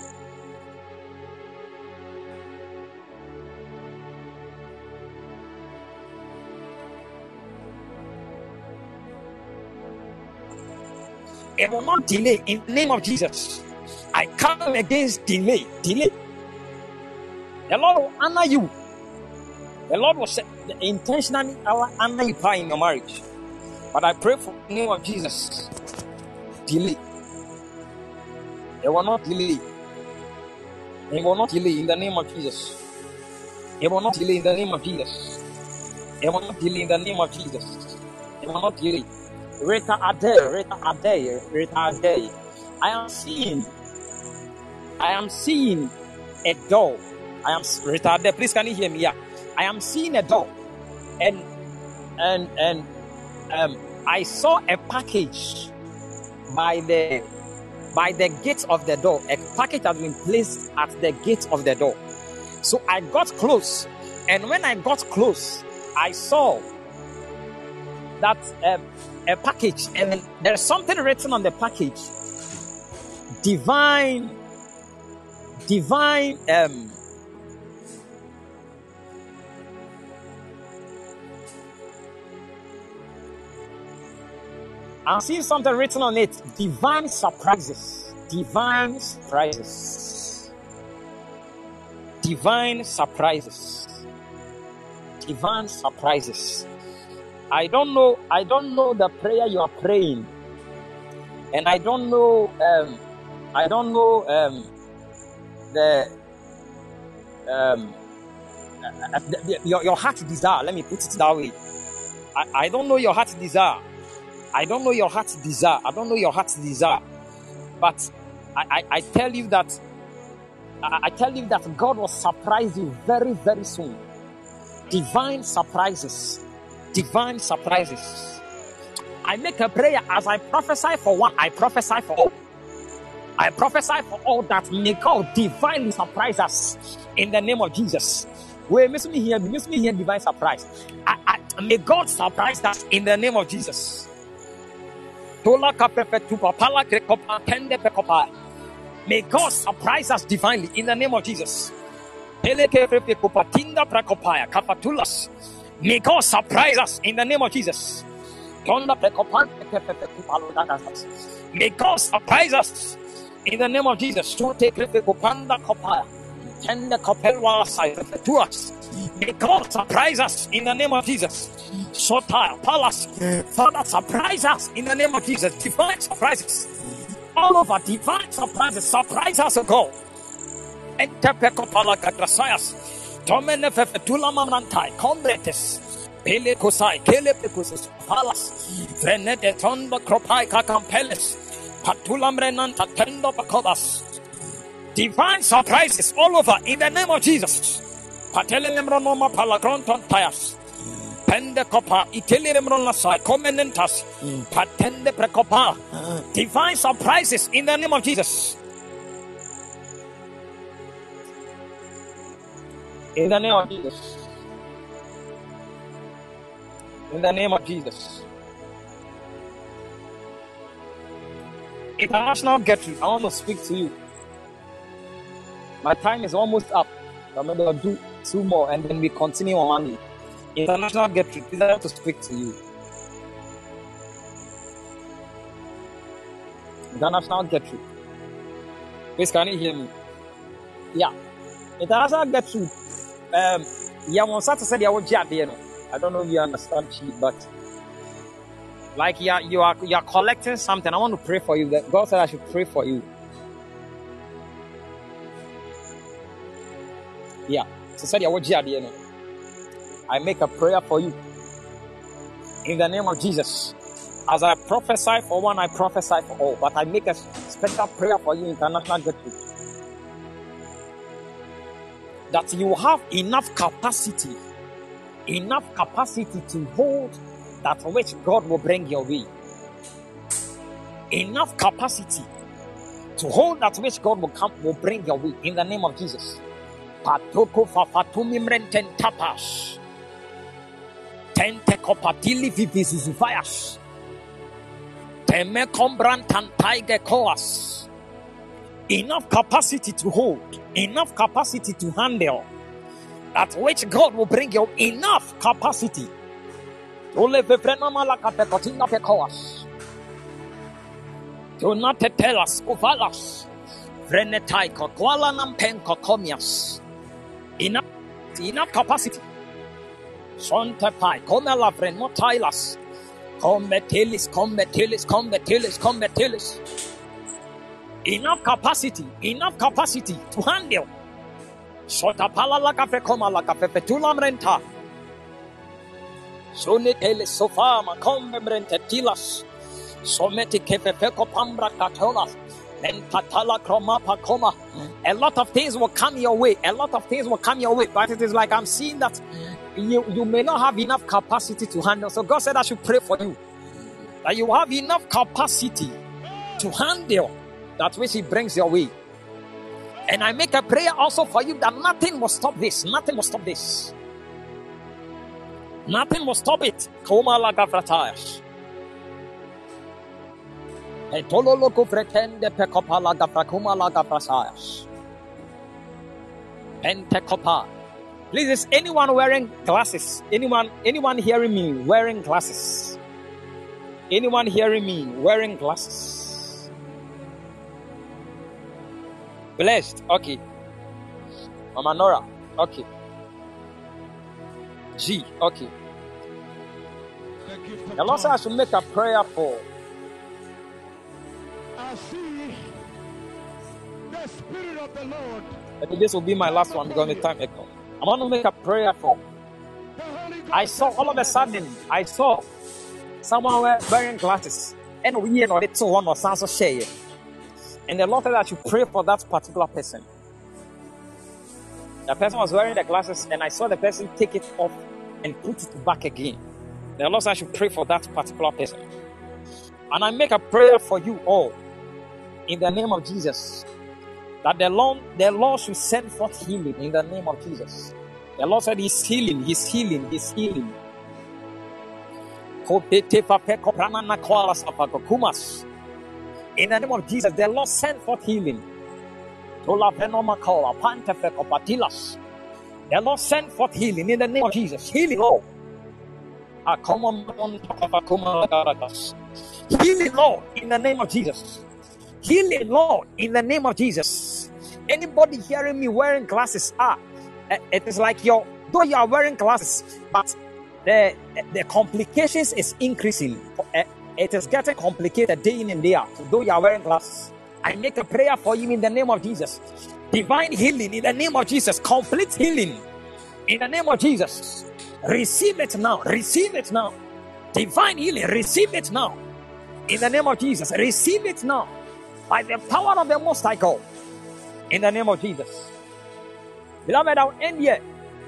Speaker 3: It will not delay in the name of Jesus. I come against delay. Delay. The Lord will honor you. The Lord will intentionally honor you in your marriage. But I pray for the name of Jesus. Delay. It will not delay. It will not delay in the name of Jesus. It will not delay in the name of Jesus. It will not delay in the name of Jesus. It will not delay. Rita Ade, Rita Ade, Rita Ade. I am seeing, I am seeing a door. I am Rita Ade. Please, can you hear me? Yeah. I am seeing a door, and and and um, I saw a package by the by the gate of the door. A package has been placed at the gate of the door. So I got close, and when I got close, I saw that um, a package, and there's something written on the package. Divine, divine. Um, I'm seeing something written on it. Divine surprises. Divine surprises. Divine surprises. Divine surprises. I don't know. I don't know the prayer you are praying, and I don't know. Um, I don't know um, the um, the- your your heart desire. Let me put it that way. I, I don't know your heart desire. I don't know your heart desire. I don't know your heart desire. But I, I, I tell you that I, I tell you that God will surprise you very, very soon. Divine surprises. Divine surprises. I make a prayer as I prophesy for one, I prophesy for all. I prophesy for all that may God divinely surprise us in the name of Jesus. Wait, miss me here, miss me here, divine surprise. I, I, may God surprise us in the name of Jesus. May God surprise us divinely in the name of Jesus. May God surprise us in the name of Jesus. May God surprise us in the name of Jesus. Shute krepe kopanda kopaya. Tende kopelwa sai to us. May God surprise us in the name of Jesus. Sota palace. Father, surprise us in the name of Jesus. Divine surprises. All over divine surprises. Surprise us, God. Entepekopala katrasayas. Domene fefetula mamantai. Combretes. Pele kosai. Kele pekusus. Palas. Frenete tondo kropai kakampeles. Patulam renanta tendo pakobas. Divine surprises all over in the name of Jesus. Patele nemronoma palagronton tayas. Pende kopa itele nemrona sai comenentas. Patende prekopa. Divine surprises in the name of Jesus. In the name of Jesus. In the name of Jesus. International Gertrude, I want to speak to you. My time is almost up. I'm going to do two more and then we continue on Monday. International Gertrude, I want to speak to you. International Gertrude. Please, can you hear me? Yeah. International Gertrude. Um, yeah, one to say the you know. I don't know if you understand but like you are, you are you are collecting something. I want to pray for you. That God said I should pray for you. Yeah. So said you you know. I make a prayer for you in the name of Jesus. As I prophesy for one, I prophesy for all. But I make a special prayer for you, international Gertrude, that you have enough capacity, enough capacity to hold that which God will bring your way. Enough capacity to hold that which God will come will bring your way in the name of Jesus. Patoko fafatumi mrenten tapas. Tente kopatili vivisivayas. Teme kombrantan taige koas. Enough capacity to hold, enough capacity to handle that which God will bring you enough capacity. Do not tell us, kovalas. Vrenetai kokwala nampen kokomias. Enough, enough capacity. Sonte pai, come la vrenotilas. Combetilis, combetilis, combetilis, combetilis. Enough capacity, enough capacity to handle. Sota pala la cafe coma la cafe fetulam renta. Sonitele sofama combrente tilas. Someti kefe feco pambra catola. And patala chroma pacoma. A lot of things will come your way. A lot of things will come your way. But it is like I'm seeing that you, you may not have enough capacity to handle. So God said I should pray for you. That you have enough capacity to handle that which He brings your way. And I make a prayer also for you that nothing will stop this. Nothing will stop this. Nothing will stop it. Please, is anyone wearing glasses? Anyone, anyone hearing me wearing glasses? Anyone hearing me wearing glasses? Blessed. Okay. Mama Nora. Okay. G. Okay. The Lord said I should make a prayer for.
Speaker 2: I see the Spirit of the Lord.
Speaker 3: Maybe this will be my last one because the time come. I want to make a prayer for.
Speaker 2: The
Speaker 3: I saw all of a sudden, I saw someone wearing glasses. And we know it's one or sounds of share. And the Lord said I should pray for that particular person. The person was wearing the glasses, and I saw the person take it off and put it back again. The Lord said I should pray for that particular person. And I make a prayer for you all in the name of Jesus. That the Lord, the Lord should send forth healing in the name of Jesus. The Lord said He's healing, He's healing, He's healing. In the name of Jesus, the Lord send forth healing. The Lord send forth healing in the name of Jesus. Healing, Lord. Healing, Lord, in the name of Jesus. Healing, Lord, in the name of Jesus. Anybody hearing me wearing glasses, ah, eh, it is like your though you are wearing glasses, but the the complications is increasing. It is getting complicated day in and day out. Though you are wearing glasses, I make a prayer for you in the name of Jesus. Divine healing in the name of Jesus. Complete healing in the name of Jesus. Receive it now. Receive it now. Divine healing. Receive it now. In the name of Jesus. Receive it now. By the power of the Most High God. In the name of Jesus. Beloved, I'll end here.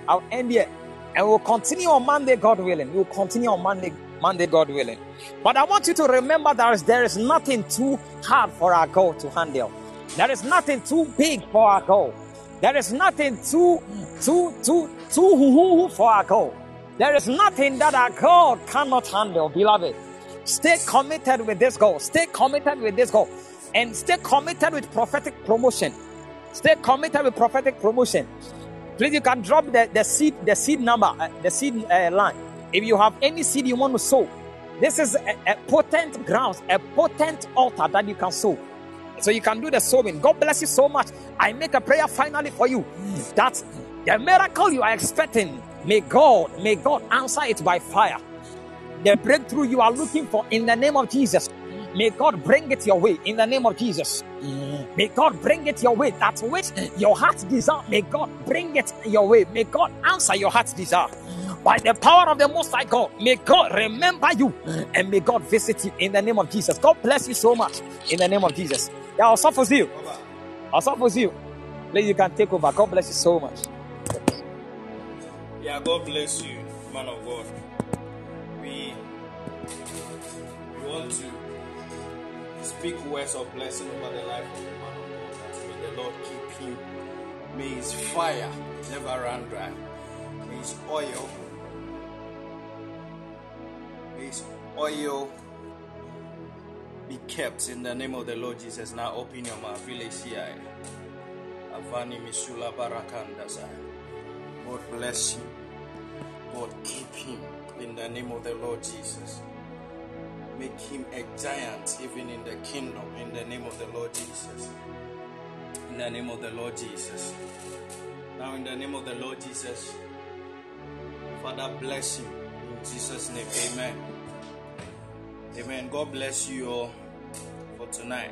Speaker 3: I'll end here. And we'll continue on Monday, God willing. We'll continue on Monday, Monday, God willing. But I want you to remember that there is nothing too hard for our God to handle. There is nothing too big for our God. There is nothing too too too too for our God. There is nothing that our God cannot handle, beloved. Stay committed with this goal. Stay committed with this goal. And stay committed with prophetic promotion. Stay committed with prophetic promotion. Please, you can drop the, the seed, the seed number, uh, the seed uh, line. If you have any seed you want to sow, this is a, a potent ground, a potent altar that you can sow. So you can do the sowing. God bless you so much. I make a prayer finally for you that the miracle you are expecting, may God, may God answer it by fire. The breakthrough you are looking for in the name of Jesus. May God bring it your way in the name of Jesus. May God bring it your way. That which your heart desire, may God bring it your way. May God answer your heart's desire. By the power of the Most High God, may God remember you and may God visit you in the name of Jesus. God bless you so much in the name of Jesus. Yeah, I'll suffer you. I'll suffer you. Please, you can take over. God bless you so much.
Speaker 1: Yeah, God bless you, man of God. We we want to speak words of blessing over the life of the man of God. May the Lord keep him. May his fire never run dry. May his oil, may his oil be kept in the name of the Lord Jesus. Now open your mouth. Avani Misula Barakandasa. God bless you. God keep him in the name of the Lord Jesus. Make him a giant even in the kingdom in the name of the Lord Jesus. In the name of the Lord Jesus. Now, in the name of the Lord Jesus, Father, bless him in Jesus' name. Amen. Amen. God bless you all for tonight.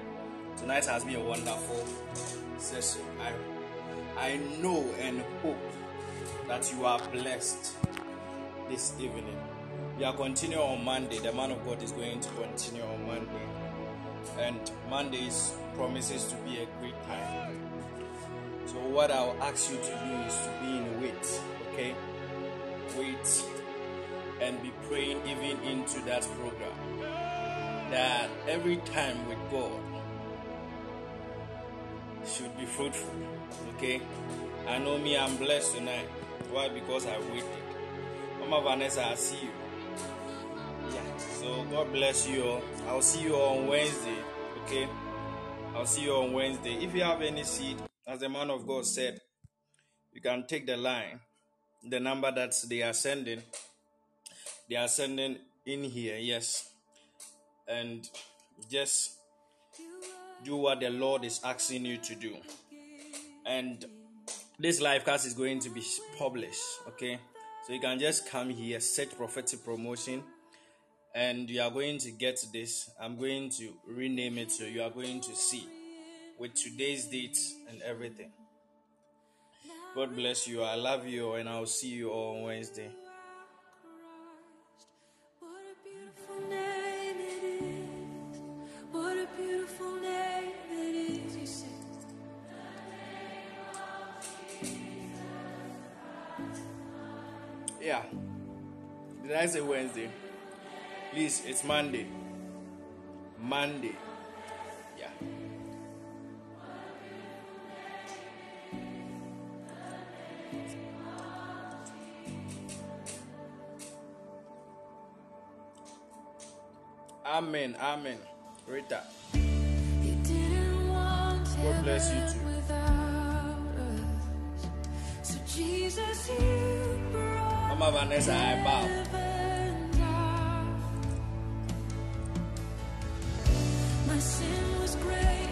Speaker 1: Tonight has been a wonderful session. I, I know and hope that you are blessed this evening. We are continuing on Monday. The man of God is going to continue on Monday. And Mondays promises to be a great time. So, what I'll ask you to do is to be in wait, okay? Wait and be praying even into that program. That every time with God should be fruitful, okay? I know me, I'm blessed tonight. Why? Because I waited. Mama Vanessa, I see you. Yeah. So God bless you all. I'll see you on Wednesday. Okay. I'll see you on Wednesday. If you have any seed, as the man of God said, you can take the line, the number that they are sending they are sending in here, yes, and just do what the Lord is asking you to do. And this live cast is going to be published, okay? So you can just come here, set prophetic promotion, and you are going to get this. I'm going to rename it so you are going to see with today's date and everything. God bless you. I love you, and I'll see you on Wednesday. yeah. Did I say Wednesday? Please, it's Monday. Monday. Yeah. Amen. Amen. Rita. God bless you too. Jesus, you Mama Vanessa, I bow.
Speaker 4: My sin
Speaker 5: was great